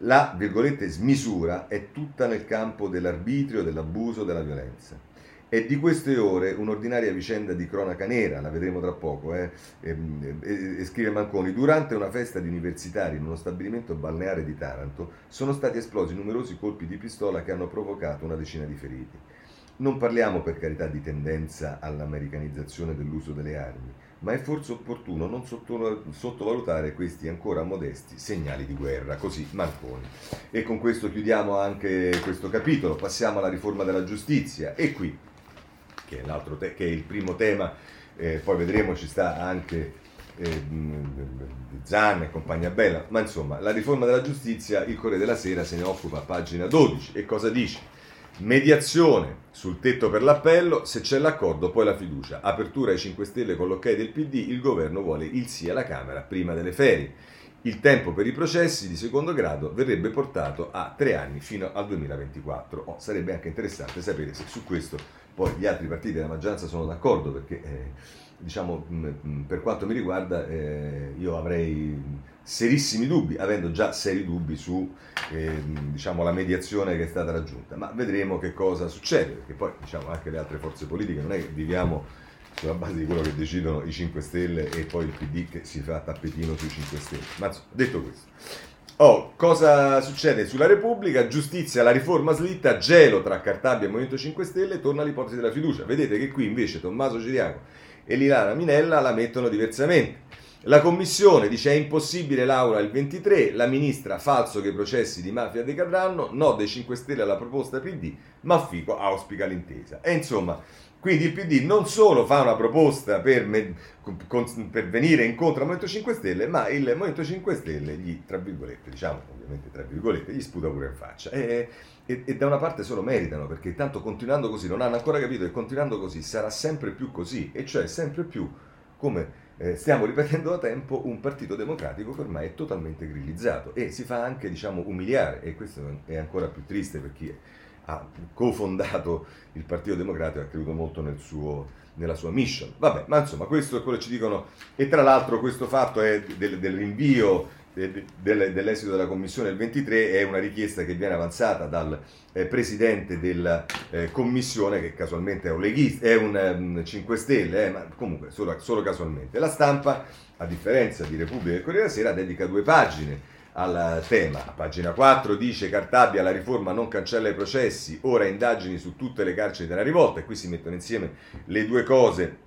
La, virgolette, smisura è tutta nel campo dell'arbitrio, dell'abuso, della violenza. È di queste ore un'ordinaria vicenda di cronaca nera, la vedremo tra poco, eh? e, e, e, scrive Manconi, durante una festa di universitari in uno stabilimento balneare di Taranto sono stati esplosi numerosi colpi di pistola che hanno provocato una decina di feriti. Non parliamo per carità di tendenza all'americanizzazione dell'uso delle armi, ma è forse opportuno non sottovalutare questi ancora modesti segnali di guerra, così Manconi. E con questo chiudiamo anche questo capitolo, passiamo alla riforma della giustizia e qui che è, te- che è il primo tema, eh, poi vedremo ci sta anche eh, Zan e compagnia bella, ma insomma la riforma della giustizia, il Corriere della Sera se ne occupa a pagina 12 e cosa dice? Mediazione sul tetto per l'appello, se c'è l'accordo poi la fiducia. Apertura ai 5 Stelle con l'ok del PD, il governo vuole il sì alla Camera prima delle ferie. Il tempo per i processi di secondo grado verrebbe portato a tre anni fino al 2024. Oh, sarebbe anche interessante sapere se su questo poi gli altri partiti della maggioranza sono d'accordo perché eh, diciamo, per quanto mi riguarda eh, io avrei serissimi dubbi, avendo già seri dubbi su eh, diciamo, la mediazione che è stata raggiunta, ma vedremo che cosa succede, perché poi diciamo, anche le altre forze politiche non è che viviamo sulla base di quello che decidono i 5 Stelle e poi il PD che si fa tappetino sui 5 Stelle. Ma detto questo, oh, cosa succede sulla Repubblica? Giustizia, la riforma slitta, gelo tra Cartabia e Movimento 5 Stelle, torna l'ipotesi della fiducia. Vedete che qui invece Tommaso Ciriaco e Lilana Minella la mettono diversamente. La commissione dice è impossibile l'aula il 23, la ministra falso che i processi di mafia decadranno, no dei 5 Stelle alla proposta PD, ma Fico auspica l'intesa. E insomma, quindi il PD non solo fa una proposta per, me, con, per, venire incontro al Movimento 5 Stelle, ma il Movimento 5 Stelle gli, tra virgolette, diciamo ovviamente tra virgolette, gli sputa pure in faccia. E, e, e da una parte solo meritano, perché tanto continuando così, non hanno ancora capito che continuando così sarà sempre più così, e cioè sempre più come eh, stiamo ripetendo da tempo un partito democratico che ormai è totalmente grillizzato e si fa anche diciamo, umiliare e questo è ancora più triste per chi ha cofondato il Partito Democratico e ha creduto molto nel suo, nella sua mission. Vabbè, ma insomma questo è quello che ci dicono e tra l'altro questo fatto del, del rinvio dell'esito della commissione del 23 è una richiesta che viene avanzata dal eh, presidente della eh, commissione che casualmente è un leghista, è un 5 mm, Stelle, eh, ma comunque solo, solo, casualmente. La stampa, a differenza di Repubblica e Corriere della Sera, dedica due pagine al tema. Pagina 4 dice Cartabia la riforma non cancella i processi, ora indagini su tutte le carceri della rivolta e qui si mettono insieme le due cose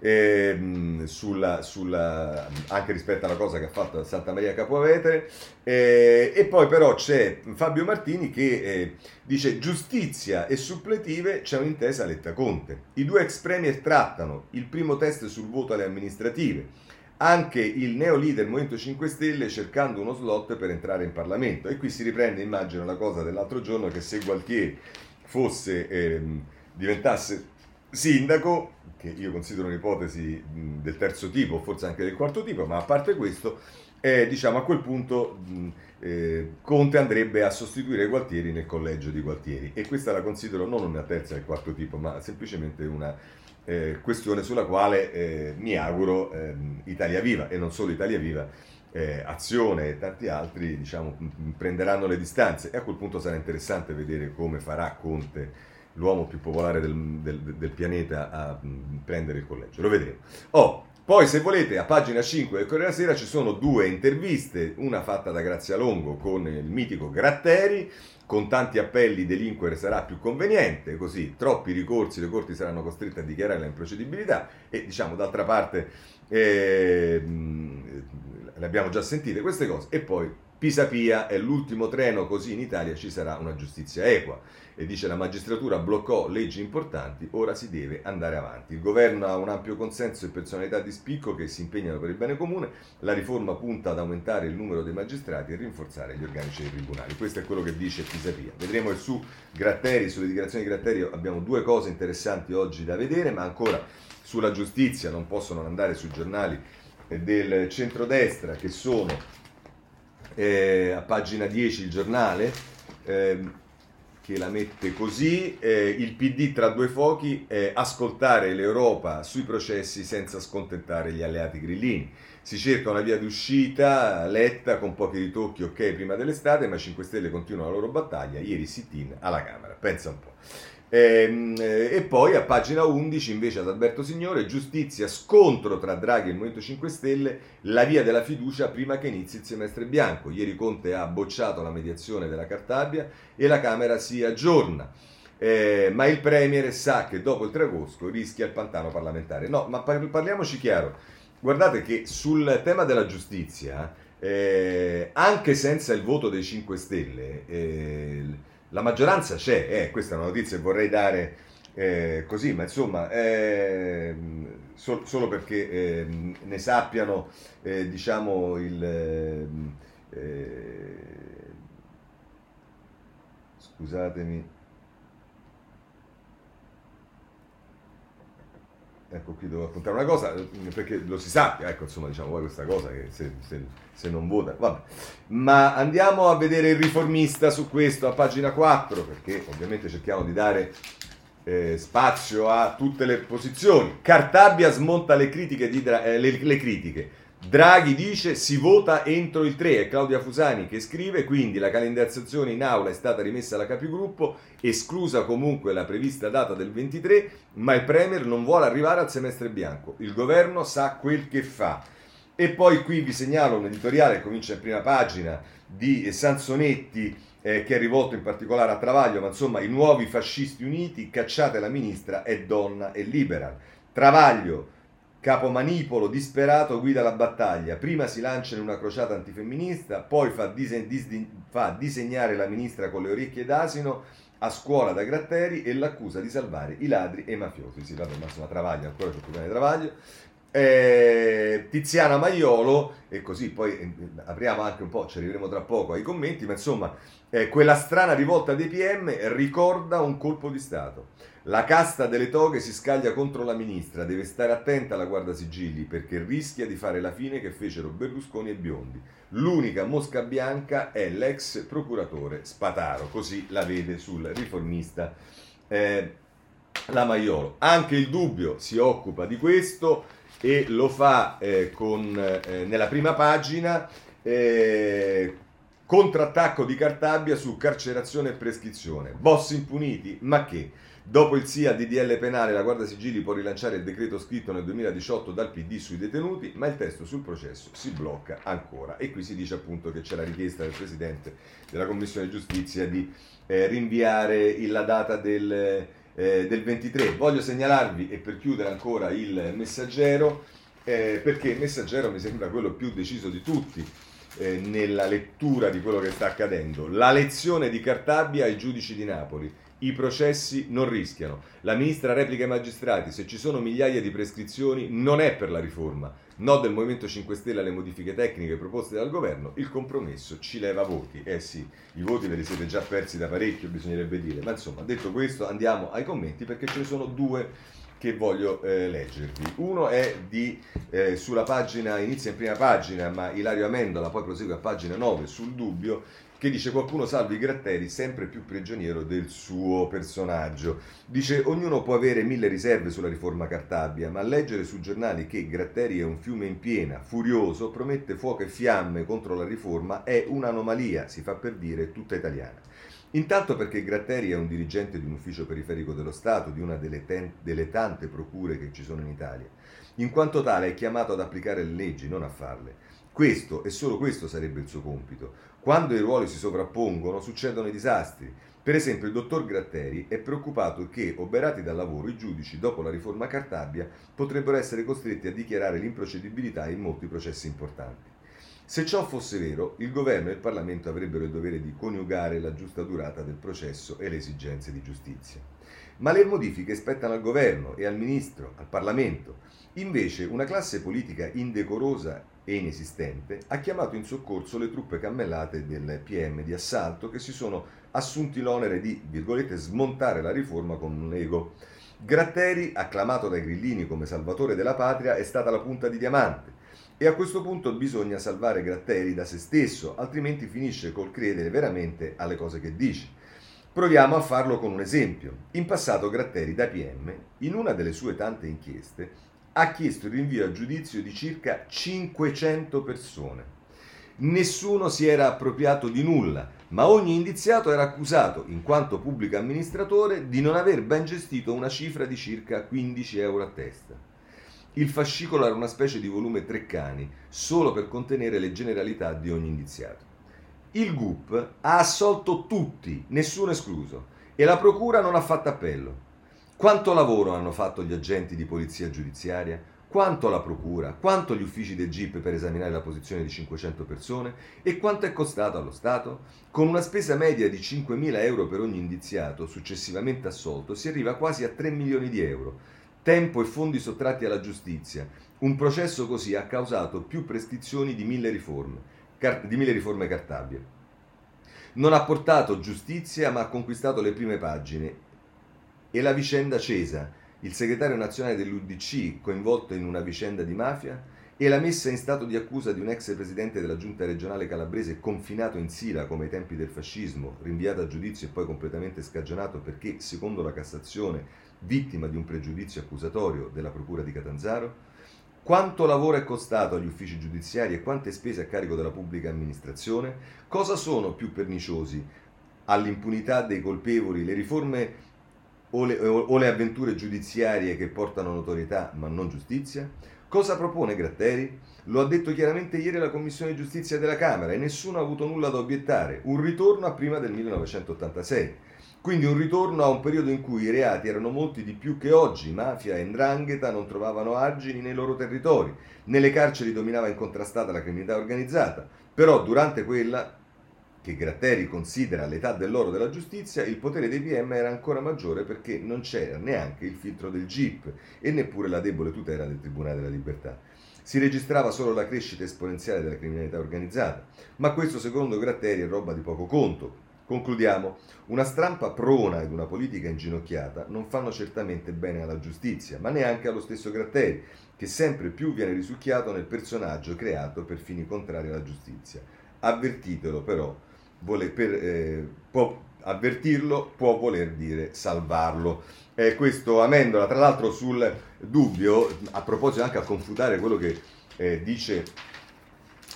eh, sulla, sulla, anche rispetto alla cosa che ha fatto Santa Maria Capovetere. Eh, e poi però c'è Fabio Martini che eh, dice giustizia e suppletive c'è un'intesa Letta Conte. I due ex premier trattano il primo test sul voto alle amministrative. Anche il neo leader Movimento 5 Stelle cercando uno slot per entrare in Parlamento. E qui si riprende, immagino, la cosa dell'altro giorno che se Gualtieri fosse, ehm, diventasse sindaco, che io considero un'ipotesi del terzo tipo, forse anche del quarto tipo, ma a parte questo, eh, diciamo a quel punto mh, eh, Conte andrebbe a sostituire Gualtieri nel collegio di Gualtieri e questa la considero non una terza del quarto tipo, ma semplicemente una eh, questione sulla quale eh, mi auguro ehm, Italia Viva e non solo Italia Viva eh, Azione e tanti altri diciamo, prenderanno le distanze e a quel punto sarà interessante vedere come farà Conte l'uomo più popolare del, del, del pianeta a mm, prendere il collegio. Lo vedremo. Oh, poi se volete a pagina 5 del Corriere della Sera ci sono due interviste, una fatta da Grazia Longo con il mitico Gratteri, con tanti appelli delinquere sarà più conveniente, così troppi ricorsi le corti saranno costrette a dichiarare la improcedibilità e diciamo d'altra parte eh, le abbiamo già sentite queste cose. E poi Pisapia è l'ultimo treno così in Italia ci sarà una giustizia equa e dice la magistratura bloccò leggi importanti, ora si deve andare avanti. Il governo ha un ampio consenso e personalità di spicco che si impegnano per il bene comune, la riforma punta ad aumentare il numero dei magistrati e rinforzare gli organici dei tribunali. Questo è quello che dice Pisapia. Vedremo il su Gratteri, sulle dichiarazioni di Gratteri abbiamo due cose interessanti oggi da vedere, ma ancora sulla giustizia non possono andare sui giornali del centrodestra che sono eh, a pagina 10 il giornale. Eh, che la mette così, eh, il PD tra due fuochi, eh, ascoltare l'Europa sui processi senza scontentare gli alleati grillini. Si cerca una via d'uscita, letta con pochi ritocchi, ok, prima dell'estate, ma 5 Stelle continuano la loro battaglia, ieri sit-in alla Camera, pensa un po'. Ehm, e, poi a pagina 11 invece ad Alberto Signore, giustizia, scontro tra Draghi e il Movimento 5 Stelle, la via della fiducia prima che inizi il semestre bianco. Ieri Conte ha bocciato la mediazione della Cartabia e la Camera si aggiorna. Eh, ma il Premier sa che dopo il 3 agosto rischia il pantano parlamentare. No, ma parliamoci chiaro. Guardate che sul tema della giustizia, eh, anche senza il voto dei 5 Stelle, eh, la maggioranza c'è, eh, questa è una notizia che vorrei dare eh, così, ma insomma, eh, so, solo perché ehm, ne sappiano, eh, diciamo, il... Ehm, eh, scusatemi, ecco qui devo appuntare una cosa, perché lo si sappia, ecco insomma diciamo poi questa cosa che se, se, se, non vota, vabbè. Ma andiamo a vedere il riformista su questo a pagina 4, perché ovviamente cerchiamo di dare eh, spazio a tutte le posizioni. Cartabia smonta le critiche, di, eh, le, le critiche. Draghi dice si vota entro il 3, è Claudia Fusani che scrive, quindi la calendarizzazione in aula è stata rimessa alla capigruppo, esclusa comunque la prevista data del 23, ma il Premier non vuole arrivare al semestre bianco, il governo sa quel che fa. E poi qui vi segnalo un editoriale che comincia in prima pagina di Sansonetti eh, che è rivolto in particolare a Travaglio, ma insomma i nuovi fascisti uniti, cacciate la ministra, è donna e libera. Travaglio Capomanipolo, disperato, guida la battaglia. Prima si lancia in una crociata antifemminista, poi fa, dise- dis- fa disegnare la ministra con le orecchie d'asino a scuola da Gratteri e l'accusa di salvare i ladri e i mafiosi. Sì, vabbè, ma insomma, Travaglio, ancora più di Travaglio. Eh, Tiziana Maiolo, e così poi eh, apriamo anche un po', ci arriveremo tra poco ai commenti, ma insomma, eh, quella strana rivolta dei PM ricorda un colpo di Stato. La casta delle toghe si scaglia contro la ministra, deve stare attenta alla guarda sigilli perché rischia di fare la fine che fecero Berlusconi e Biondi. L'unica mosca bianca è l'ex procuratore Spataro, così la vede sul riformista eh, la Maiolo. Anche il dubbio si occupa di questo e lo fa eh, con, eh, nella prima pagina eh, contrattacco di Cartabia su carcerazione e prescrizione. Boss impuniti, ma che? Dopo il sì al DDL penale, la Guardia Sigilli può rilanciare il decreto scritto nel 2018 dal PD sui detenuti, ma il testo sul processo si blocca ancora. E qui si dice appunto che c'è la richiesta del Presidente della Commissione Giustizia di eh, rinviare la data del, eh, del, 23. Voglio segnalarvi, e per chiudere ancora il messaggero, eh, perché il messaggero mi sembra quello più deciso di tutti eh, nella lettura di quello che sta accadendo. La lezione di Cartabia ai giudici di Napoli i processi non rischiano. La ministra replica ai magistrati, se ci sono migliaia di prescrizioni non è per la riforma. No del Movimento 5 Stelle alle modifiche tecniche proposte dal governo, il compromesso ci leva voti. Eh sì, i voti ve li siete già persi da parecchio, bisognerebbe dire. Ma insomma, detto questo, andiamo ai commenti perché ce ne sono due che voglio eh, leggervi. Uno è di, eh, sulla pagina, inizia in prima pagina, ma Ilario Amendola poi prosegue a pagina 9 sul dubbio, che dice qualcuno salvi Gratteri sempre più prigioniero del suo personaggio. Dice ognuno può avere mille riserve sulla riforma Cartabia, ma leggere sui giornali che Gratteri è un fiume in piena, furioso, promette fuoco e fiamme contro la riforma è un'anomalia, si fa per dire, tutta italiana. Intanto perché Gratteri è un dirigente di un ufficio periferico dello Stato, di una delle, ten- delle tante procure che ci sono in Italia. In quanto tale è chiamato ad applicare le leggi, non a farle. Questo e solo questo sarebbe il suo compito. Quando i ruoli si sovrappongono succedono i disastri. Per esempio il dottor Gratteri è preoccupato che, oberati dal lavoro, i giudici, dopo la riforma Cartabia, potrebbero essere costretti a dichiarare l'improcedibilità in molti processi importanti. Se ciò fosse vero, il governo e il Parlamento avrebbero il dovere di coniugare la giusta durata del processo e le esigenze di giustizia. Ma le modifiche spettano al governo e al ministro, al Parlamento. Invece una classe politica indecorosa e inesistente, ha chiamato in soccorso le truppe cammellate del PM di assalto che si sono assunti l'onere di, virgolette, smontare la riforma con un ego. Gratteri, acclamato dai grillini come salvatore della patria, è stata la punta di diamante. E a questo punto bisogna salvare Gratteri da se stesso, altrimenti finisce col credere veramente alle cose che dice. Proviamo a farlo con un esempio. In passato Gratteri da PM, in una delle sue tante inchieste, ha chiesto il rinvio a giudizio di circa 500 persone. Nessuno si era appropriato di nulla, ma ogni indiziato era accusato, in quanto pubblico amministratore, di non aver ben gestito una cifra di circa 15 euro a testa. Il fascicolo era una specie di volume Treccani, solo per contenere le generalità di ogni indiziato. Il GUP ha assolto tutti, nessuno escluso, e la Procura non ha fatto appello. Quanto lavoro hanno fatto gli agenti di polizia giudiziaria? Quanto la procura? Quanto gli uffici del GIP per esaminare la posizione di 500 persone? E quanto è costato allo Stato? Con una spesa media di 5.000 euro per ogni indiziato successivamente assolto si arriva quasi a 3 milioni di euro. Tempo e fondi sottratti alla giustizia. Un processo così ha causato più prescrizioni di mille riforme, car- di mille riforme cartabie. Non ha portato giustizia ma ha conquistato le prime pagine e la vicenda Cesa, il segretario nazionale dell'UDC coinvolto in una vicenda di mafia e la messa in stato di accusa di un ex presidente della giunta regionale calabrese confinato in Sila come ai tempi del fascismo, rinviato a giudizio e poi completamente scagionato perché, secondo la Cassazione, vittima di un pregiudizio accusatorio della Procura di Catanzaro? Quanto lavoro è costato agli uffici giudiziari e quante spese a carico della pubblica amministrazione? Cosa sono più perniciosi all'impunità dei colpevoli, le riforme o le, o le avventure giudiziarie che portano notorietà ma non giustizia? Cosa propone Gratteri? Lo ha detto chiaramente ieri la Commissione Giustizia della Camera e nessuno ha avuto nulla da obiettare. Un ritorno a prima del 1986. Quindi un ritorno a un periodo in cui i reati erano molti di più che oggi, mafia e ndrangheta non trovavano argini nei loro territori, nelle carceri dominava incontrastata la criminalità organizzata, però durante quella che Gratteri considera l'età dell'oro della giustizia, il potere dei PM era ancora maggiore perché non c'era neanche il filtro del GIP e neppure la debole tutela del Tribunale della Libertà. Si registrava solo la crescita esponenziale della criminalità organizzata, ma questo secondo Gratteri è roba di poco conto. Concludiamo, una stampa prona ed una politica inginocchiata non fanno certamente bene alla giustizia, ma neanche allo stesso Gratteri, che sempre più viene risucchiato nel personaggio creato per fini contrari alla giustizia. Avvertitelo però, vuole, per, eh, può avvertirlo può voler dire salvarlo. Eh, questo Amendola, tra l'altro sul dubbio, a proposito anche a confutare quello che eh, dice,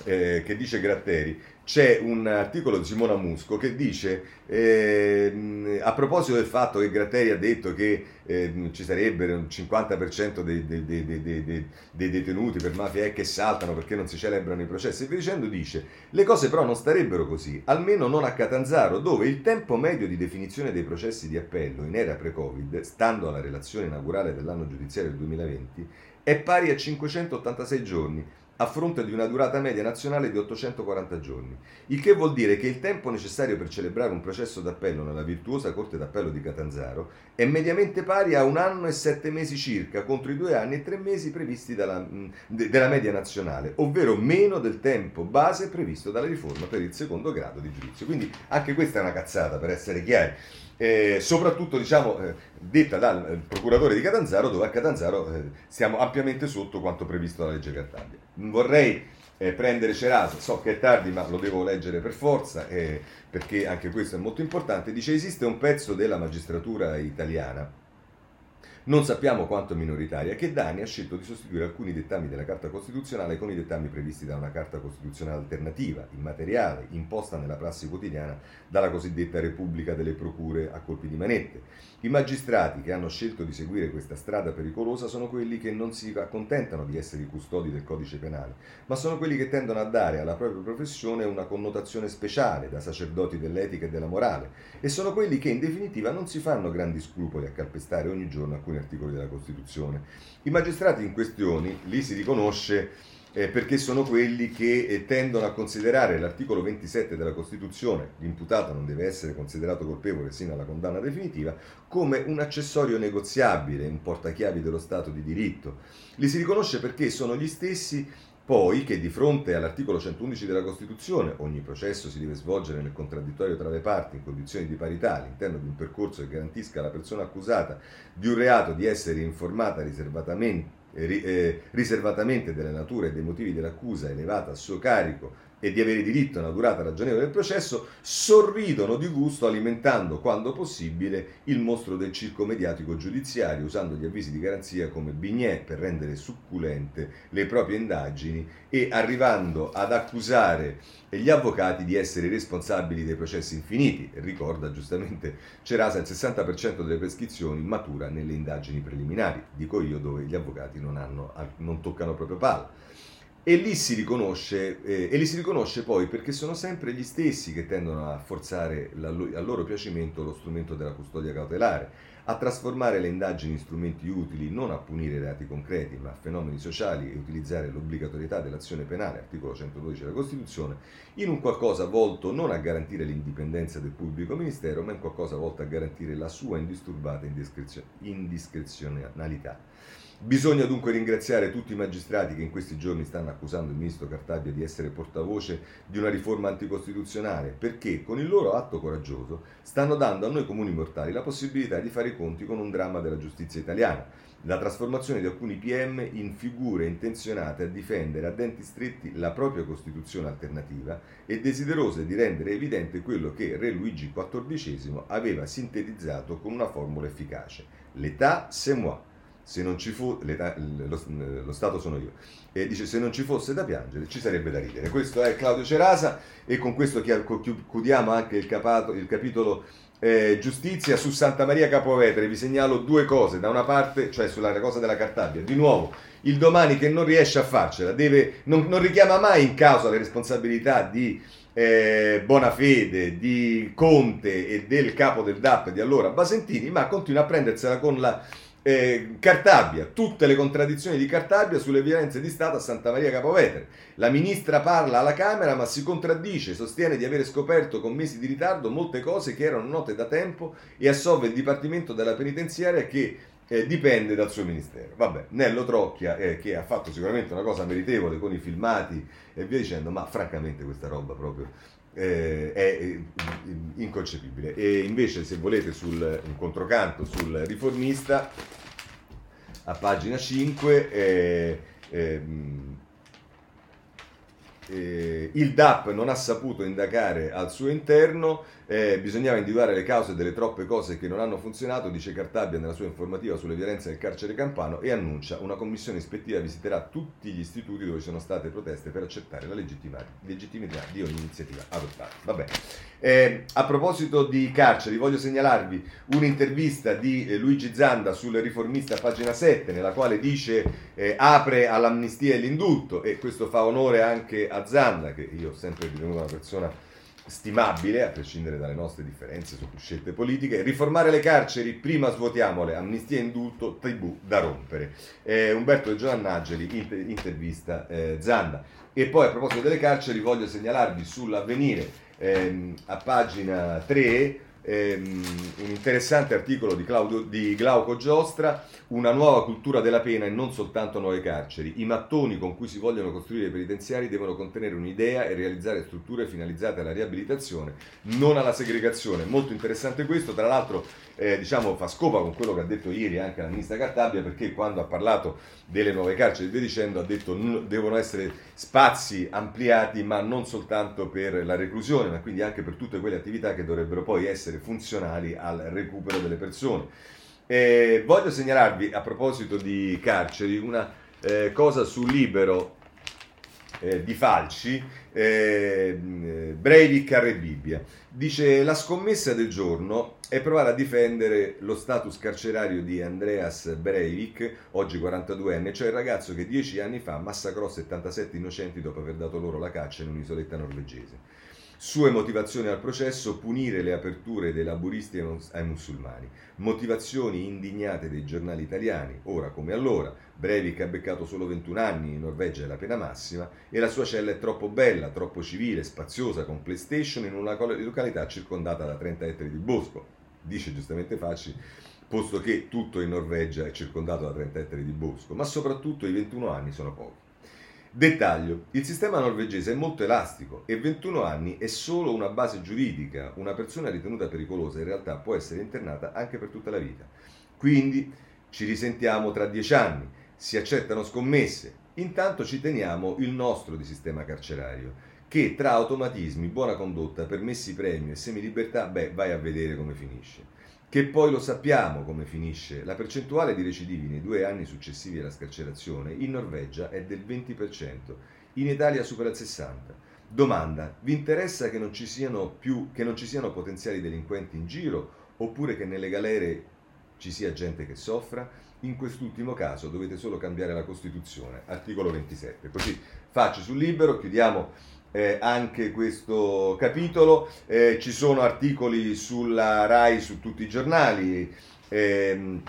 eh, che dice Gratteri, c'è un articolo di Simona Musco che dice, eh, a proposito del fatto che Gratteri ha detto che eh, ci sarebbe un 50% dei, dei, dei, dei, detenuti per mafia che saltano perché non si celebrano i processi, e via dicendo dice, le cose però non starebbero così, almeno non a Catanzaro, dove il tempo medio di definizione dei processi di appello in era pre-Covid, stando alla relazione inaugurale dell'anno giudiziario del 2020, è pari a 586 giorni, a fronte di una durata media nazionale di 840 giorni, il che vuol dire che il tempo necessario per celebrare un processo d'appello nella virtuosa Corte d'Appello di Catanzaro è mediamente pari a un anno e sette mesi circa, contro i due anni e tre mesi previsti dalla, de, della media nazionale, ovvero meno del tempo base previsto dalla riforma per il secondo grado di giudizio. Quindi anche questa è una cazzata, per essere chiari eh, soprattutto diciamo, eh, detta dal eh, procuratore di Catanzaro, dove a Catanzaro eh, siamo ampiamente sotto quanto previsto dalla legge Cartabia. Vorrei eh, prendere Ceraso, so che è tardi ma lo devo leggere per forza, eh, perché anche questo è molto importante, dice esiste un pezzo della magistratura italiana non sappiamo quanto minoritaria, che Dani ha scelto di sostituire alcuni dettami della Carta Costituzionale con i dettami previsti da una Carta Costituzionale alternativa, immateriale, imposta nella prassi quotidiana dalla cosiddetta Repubblica delle Procure a colpi di manette. I magistrati che hanno scelto di seguire questa strada pericolosa sono quelli che non si accontentano di essere i custodi del codice penale, ma sono quelli che tendono a dare alla propria professione una connotazione speciale da sacerdoti dell'etica e della morale e sono quelli che in definitiva non si fanno grandi scrupoli a calpestare ogni giorno alcuni alcuni articoli della Costituzione. I magistrati in questione li si riconosce eh, perché sono quelli che eh, tendono a considerare l'articolo 27 della Costituzione, l'imputato non deve essere considerato colpevole sino alla condanna definitiva, come un accessorio negoziabile, un portachiavi dello Stato di diritto. Li si riconosce perché sono gli stessi poi che di fronte all'articolo 111 della Costituzione ogni processo si deve svolgere nel contraddittorio tra le parti in condizioni di parità all'interno di un percorso che garantisca alla persona accusata di un reato di essere informata riservatamente, eh, riservatamente della natura e dei motivi dell'accusa elevata a suo carico e di avere diritto a una durata ragionevole del processo, sorridono di gusto alimentando quando possibile il mostro del circo mediatico giudiziario, usando gli avvisi di garanzia come bignè per rendere succulente le proprie indagini e arrivando ad accusare gli avvocati di essere responsabili dei processi infiniti. Ricorda giustamente Cerasa il 60% delle prescrizioni matura nelle indagini preliminari, dico io dove gli avvocati non, hanno, non toccano proprio palla. E lì si riconosce, eh, e li si riconosce poi perché sono sempre gli stessi che tendono a forzare la, a loro piacimento lo strumento della custodia cautelare, a trasformare le indagini in strumenti utili non a punire reati concreti, ma a fenomeni sociali e utilizzare l'obbligatorietà dell'azione penale, articolo 112 della Costituzione, in un qualcosa volto non a garantire l'indipendenza del pubblico ministero, ma in qualcosa volto a garantire la sua indisturbata indiscrezionalità. Bisogna dunque ringraziare tutti i magistrati che in questi giorni stanno accusando il ministro Cartabia di essere portavoce di una riforma anticostituzionale, perché con il loro atto coraggioso stanno dando a noi comuni mortali la possibilità di fare i conti con un dramma della giustizia italiana, la trasformazione di alcuni PM in figure intenzionate a difendere a denti stretti la propria Costituzione alternativa e desiderose di rendere evidente quello che Re Luigi XIV aveva sintetizzato con una formula efficace. L'età c'est moi se non ci fu, lo, lo, Stato sono io, e dice se non ci fosse da piangere ci sarebbe da ridere. Questo è Claudio Cerasa e con questo chiudiamo anche il, capato, il capitolo eh, giustizia su Santa Maria Capovetere. Vi segnalo due cose, da una parte, cioè sulla cosa della Cartabia, di nuovo il domani che non riesce a farcela, deve, non, non richiama mai in causa le responsabilità di eh, Bonafede, di Conte e del capo del DAP di allora Basentini, ma continua a prendersela con la eh, Cartabia, tutte le contraddizioni di Cartabia sulle violenze di Stato a Santa Maria Capovetere. La ministra parla alla Camera ma si contraddice, sostiene di avere scoperto con mesi di ritardo molte cose che erano note da tempo e assolve il Dipartimento della Penitenziaria che eh, dipende dal suo ministero. Vabbè, Nello Trocchia, eh, che ha fatto sicuramente una cosa meritevole con i filmati e via dicendo, ma francamente questa roba proprio eh, è eh, inconcepibile. E invece, se volete, sul un controcanto sul riformista, a pagina 5, eh, ehm, eh, il DAP non ha saputo indagare al suo interno eh, bisognava individuare le cause delle troppe cose che non hanno funzionato, dice Cartabia nella sua informativa sulle violenze del carcere campano e annuncia una commissione ispettiva visiterà tutti gli istituti dove ci sono state proteste per accettare la legittimità di ogni iniziativa adottata. Vabbè. Eh, a proposito di carceri, voglio segnalarvi un'intervista di eh, Luigi Zanda sul riformista, pagina 7, nella quale dice eh, apre all'amnistia e l'indulto e questo fa onore anche a Zanda, che io ho sempre ritenuto una persona stimabile, a prescindere dalle nostre differenze su scelte politiche, riformare le carceri, prima svuotiamole, amnistia e indulto, tribù da rompere. Eh, Umberto De Giovannageli, inter- intervista eh, Zanda. E poi a proposito delle carceri voglio segnalarvi sull'avvenire ehm, a pagina 3 ehm, un interessante articolo di, Claudio, di Glauco Giostra, una nuova cultura della pena e non soltanto nuove carceri. I mattoni con cui si vogliono costruire i penitenziari devono contenere un'idea e realizzare strutture finalizzate alla riabilitazione, non alla segregazione. Molto interessante questo, tra l'altro eh, diciamo, fa scopa con quello che ha detto ieri anche la ministra Cartabia, perché quando ha parlato delle nuove carceri via dicendo ha detto che devono essere spazi ampliati, ma non soltanto per la reclusione, ma quindi anche per tutte quelle attività che dovrebbero poi essere funzionali al recupero delle persone. Eh, voglio segnalarvi a proposito di carceri una eh, cosa sul libero eh, di Falci, eh, Breivik a Re Bibbia. Dice la scommessa del giorno è provare a difendere lo status carcerario di Andreas Breivik, oggi 42enne, cioè il ragazzo che dieci anni fa massacrò 77 innocenti dopo aver dato loro la caccia in un'isoletta norvegese. Sue motivazioni al processo, punire le aperture dei laburisti ai musulmani. Motivazioni indignate dei giornali italiani, ora come allora. Breivik ha beccato solo 21 anni, in Norvegia è la pena massima, e la sua cella è troppo bella, troppo civile, spaziosa, con PlayStation in una località circondata da 30 ettari di bosco. Dice giustamente Facci, posto che tutto in Norvegia è circondato da 30 ettari di bosco, ma soprattutto i 21 anni sono pochi. Dettaglio, il sistema norvegese è molto elastico e 21 anni è solo una base giuridica. Una persona ritenuta pericolosa in realtà può essere internata anche per tutta la vita. Quindi ci risentiamo tra 10 anni, si accettano scommesse. Intanto ci teniamo il nostro di sistema carcerario, che tra automatismi, buona condotta, permessi premio e semilibertà, beh, vai a vedere come finisce che poi lo sappiamo come finisce. La percentuale di recidivi nei due anni successivi alla scarcerazione in Norvegia è del 20%, in Italia supera il 60%. Domanda, vi interessa che non ci siano, più, non ci siano potenziali delinquenti in giro oppure che nelle galere ci sia gente che soffra? In quest'ultimo caso dovete solo cambiare la Costituzione, articolo 27. Così faccio sul libero, chiudiamo eh, anche questo capitolo. Eh, ci sono articoli sulla RAI su tutti i giornali, ehm,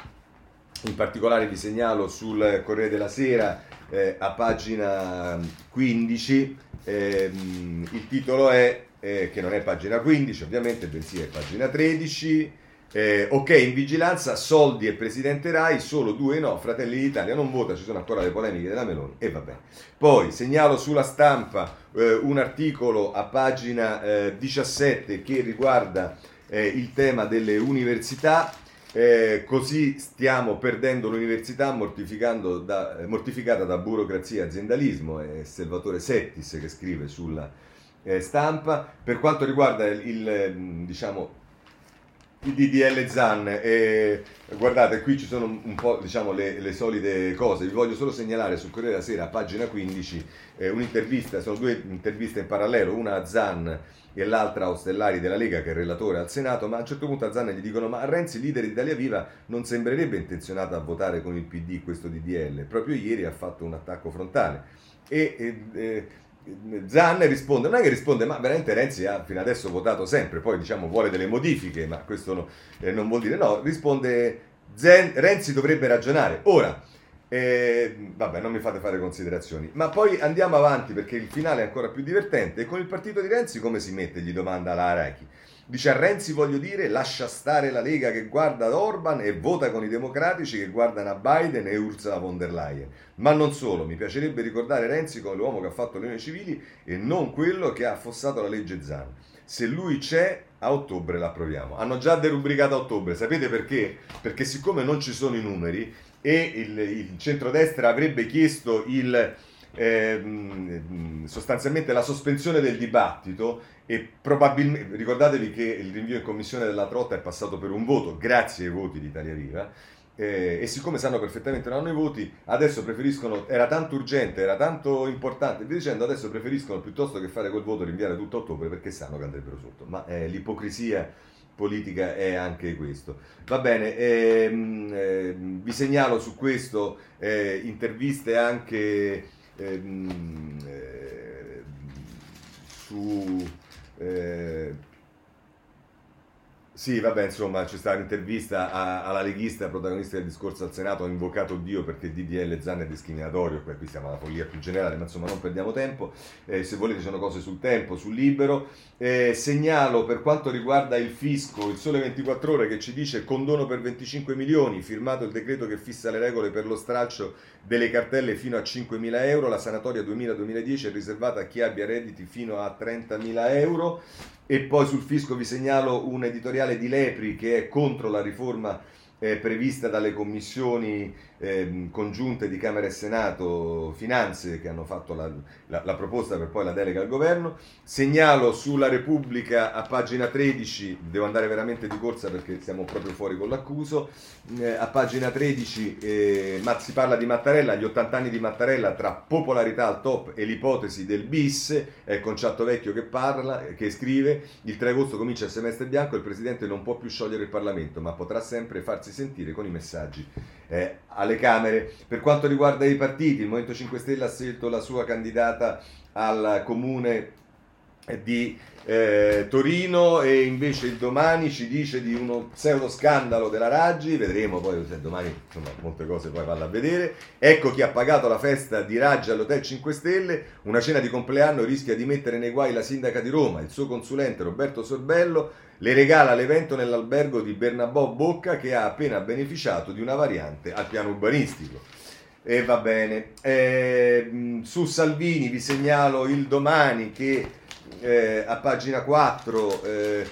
in particolare vi segnalo sul Corriere della Sera eh, a pagina 15. Ehm, il titolo è, eh, che non è pagina 15 ovviamente, bensì è pagina 13. Eh, ok, in vigilanza, soldi e presidente Rai, solo due no, Fratelli d'Italia non vota, ci sono ancora le polemiche della Meloni e va bene. Poi segnalo sulla stampa eh, un articolo a pagina eh, 17 che riguarda eh, il tema delle università. Eh, così stiamo perdendo l'università da, eh, mortificata da burocrazia e aziendalismo. È Salvatore Settis che scrive sulla eh, stampa. Per quanto riguarda il, il diciamo, il DDL ZAN, eh, guardate qui ci sono un po' diciamo, le, le, solite cose, vi voglio solo segnalare sul Corriere della Sera, pagina 15, eh, un'intervista, sono due interviste in parallelo, una a ZAN e l'altra a Ostellari della Lega che è relatore al Senato, ma a un certo punto a Zanna gli dicono ma Renzi, leader di Italia Viva, non sembrerebbe intenzionato a votare con il PD questo DDL, proprio ieri ha fatto un attacco frontale. E, e, e Zan risponde, non è che risponde, ma veramente Renzi ha fino adesso votato sempre, poi diciamo vuole delle modifiche, ma questo no, eh, non vuol dire no, risponde Zen, Renzi dovrebbe ragionare. Ora, eh, vabbè, non mi fate fare considerazioni, ma poi andiamo avanti perché il finale è ancora più divertente. E con il partito di Renzi come si mette? Gli domanda la Arachi. Dice a Renzi voglio dire lascia stare la Lega che guarda ad Orban e vota con i democratici che guardano a Biden e Ursula von der Leyen. Ma non solo, mi piacerebbe ricordare Renzi come l'uomo che ha fatto le unioni civili e non quello che ha affossato la legge Zan. Se lui c'è, a ottobre l'approviamo. Hanno già derubricato a ottobre, sapete perché? Perché siccome non ci sono i numeri e il, il centrodestra avrebbe chiesto il, eh, sostanzialmente la sospensione del dibattito e probabilmente ricordatevi che il rinvio in commissione della Trotta è passato per un voto, grazie ai voti di Italia Viva. Eh, e siccome sanno perfettamente non hanno i voti, adesso preferiscono, era tanto urgente, era tanto importante, vi dicendo, adesso preferiscono piuttosto che fare quel voto rinviare tutto ottobre perché sanno che andrebbero sotto. Ma eh, l'ipocrisia politica è anche questo. Va bene, ehm, eh, vi segnalo su questo eh, interviste anche ehm, eh, su eh, sì, vabbè, insomma, c'è stata un'intervista a, alla leghista, protagonista del discorso al Senato, ha invocato Dio perché il DDL Zan è discriminatorio, qui siamo alla follia più generale, ma insomma non perdiamo tempo, eh, se volete ci sono cose sul tempo, sul libero. Eh, segnalo per quanto riguarda il fisco, il Sole 24 Ore che ci dice condono per 25 milioni, firmato il decreto che fissa le regole per lo stralcio delle cartelle fino a 5.000 euro, la sanatoria 2000-2010 è riservata a chi abbia redditi fino a 30.000 euro. E poi sul fisco vi segnalo un editoriale di Lepri che è contro la riforma eh, prevista dalle commissioni eh, congiunte di Camera e Senato Finanze che hanno fatto la, la, la, proposta per poi la delega al governo. Segnalo sulla Repubblica a pagina 13, devo andare veramente di corsa perché siamo proprio fuori con l'accuso, eh, a pagina 13 eh, si parla di Mattarella, gli 80 anni di Mattarella tra popolarità al top e l'ipotesi del bis, è il concetto vecchio che parla, che scrive, il 3 agosto comincia il semestre bianco, il Presidente non può più sciogliere il Parlamento ma potrà sempre farsi sentire con i messaggi eh, alle Camere. Per quanto riguarda i partiti, il Movimento 5 Stelle ha scelto la sua candidata al comune di eh, Torino e invece il domani ci dice di uno pseudo scandalo della Raggi, vedremo poi se domani insomma molte cose poi vanno a vedere. Ecco chi ha pagato la festa di Raggi all'Hotel 5 Stelle, una cena di compleanno rischia di mettere nei guai la sindaca di Roma, il suo consulente Roberto Sorbello le regala l'evento nell'albergo di Bernabò Bocca che ha appena beneficiato di una variante al piano urbanistico. E va bene. Eh, su Salvini vi segnalo il domani che eh, a pagina 4 eh,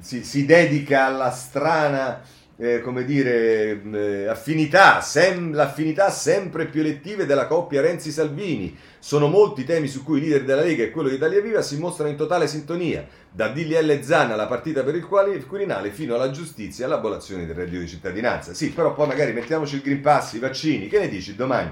si, si, dedica alla strana eh, come dire, eh, affinità, sem- l'affinità sempre più elettive della coppia Renzi-Salvini. Sono molti i temi su cui il leader della Lega e quello di Italia Viva si mostrano in totale sintonia, da DLL Zanna alla partita per il Quirinale fino alla giustizia e all'abolizione del reddito di cittadinanza. Sì, però poi magari mettiamoci il Green Pass, i vaccini, che ne dici domani?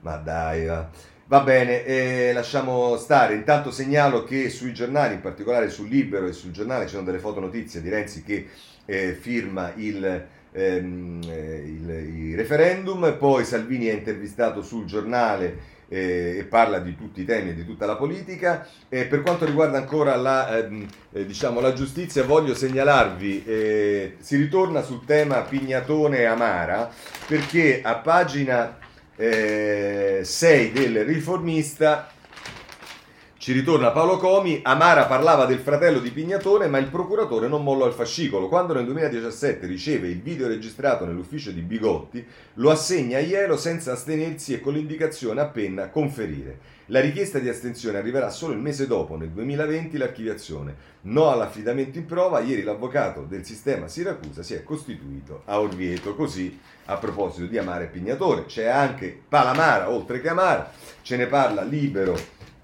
Ma dai, va. Va bene, eh, lasciamo stare. Intanto segnalo che sui giornali, in particolare sul Libero e sul giornale, ci sono delle fotonotizie di Renzi che eh, firma il, ehm, eh, il, il, referendum, poi Salvini è intervistato sul giornale eh, e parla di tutti i temi e di tutta la politica. per quanto riguarda ancora la, ehm, eh, diciamo, la giustizia, voglio segnalarvi, eh, si ritorna sul tema Pignatone Amara, perché a pagina 6 del riformista Ci ritorna Paolo Comi, Amara parlava del fratello di Pignatone, ma il procuratore non mollò il fascicolo. Quando nel 2017 riceve il video registrato nell'ufficio di Bigotti, lo assegna a Ielo senza astenersi e con l'indicazione a penna conferire. La richiesta di astensione arriverà solo il mese dopo, nel 2020, l'archiviazione. No all'affidamento in prova, ieri l'avvocato del sistema Siracusa si è costituito a Orvieto. Così, a proposito di Amara e Pignatone, c'è anche Palamara, oltre che Amara, ce ne parla libero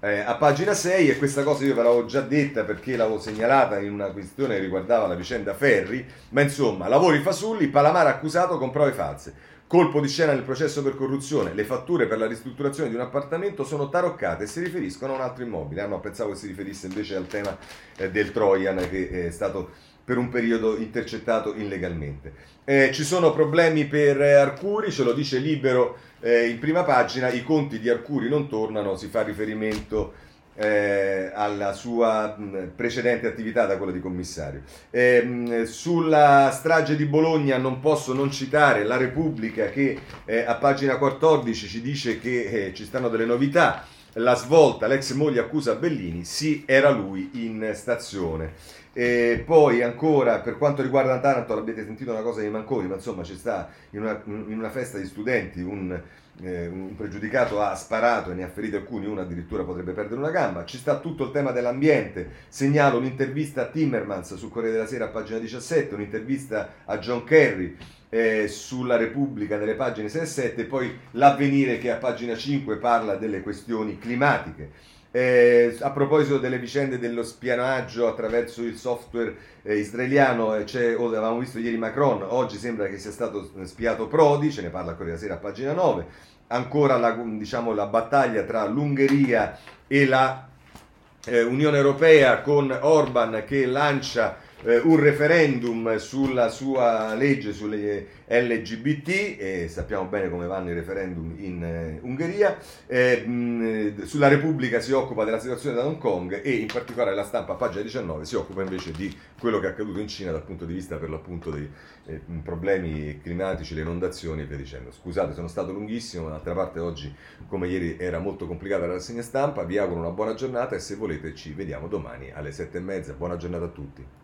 eh, a pagina 6 e questa cosa io ve l'avevo già detta perché l'avevo segnalata in una questione che riguardava la vicenda Ferri, ma insomma, lavori fasulli, Palamara accusato con prove false. Colpo di scena nel processo per corruzione, le fatture per la ristrutturazione di un appartamento sono taroccate e si riferiscono a un altro immobile. Ah no, pensavo che si riferisse invece al tema eh, del Trojan che è stato per un periodo intercettato illegalmente. Eh, ci sono problemi per Arcuri, ce lo dice Libero eh, in prima pagina, i conti di Arcuri non tornano, si fa riferimento eh, alla sua mh, precedente attività da quella di commissario. Eh, mh, sulla strage di Bologna non posso non citare la Repubblica che eh, a pagina 14 ci dice che eh, ci stanno delle novità. La svolta, l'ex moglie accusa Bellini, sì, era lui in stazione. E poi ancora per quanto riguarda Taranto, l'avete sentito una cosa di Manconi, ma insomma ci sta in una, in una festa di studenti un, eh, un, pregiudicato ha sparato e ne ha feriti alcuni, uno addirittura potrebbe perdere una gamba. Ci sta tutto il tema dell'ambiente. Segnalo un'intervista a Timmermans sul Corriere della Sera a pagina 17, un'intervista a John Kerry eh, sulla Repubblica nelle pagine 6 e 7, poi l'avvenire che a pagina 5 parla delle questioni climatiche. Eh, a proposito delle vicende dello spionaggio attraverso il software eh, israeliano, eh, oh, avevamo visto ieri Macron, oggi sembra che sia stato spiato Prodi, ce ne parla Corriere Sera a pagina 9, ancora la, diciamo, la battaglia tra l'Ungheria e la eh, Unione Europea con Orban che lancia eh, un referendum sulla sua legge sulle LGBT e sappiamo bene come vanno i referendum in eh, Ungheria. Eh, mh, sulla Repubblica si occupa della situazione da Hong Kong e in particolare la stampa, a pagina 19, si occupa invece di quello che è accaduto in Cina dal punto di vista per l'appunto dei eh, problemi climatici, le inondazioni e via dicendo. Scusate, sono stato lunghissimo, d'altra parte oggi come ieri era molto complicata la rassegna stampa. Vi auguro una buona giornata e se volete ci vediamo domani alle sette e mezza. Buona giornata a tutti.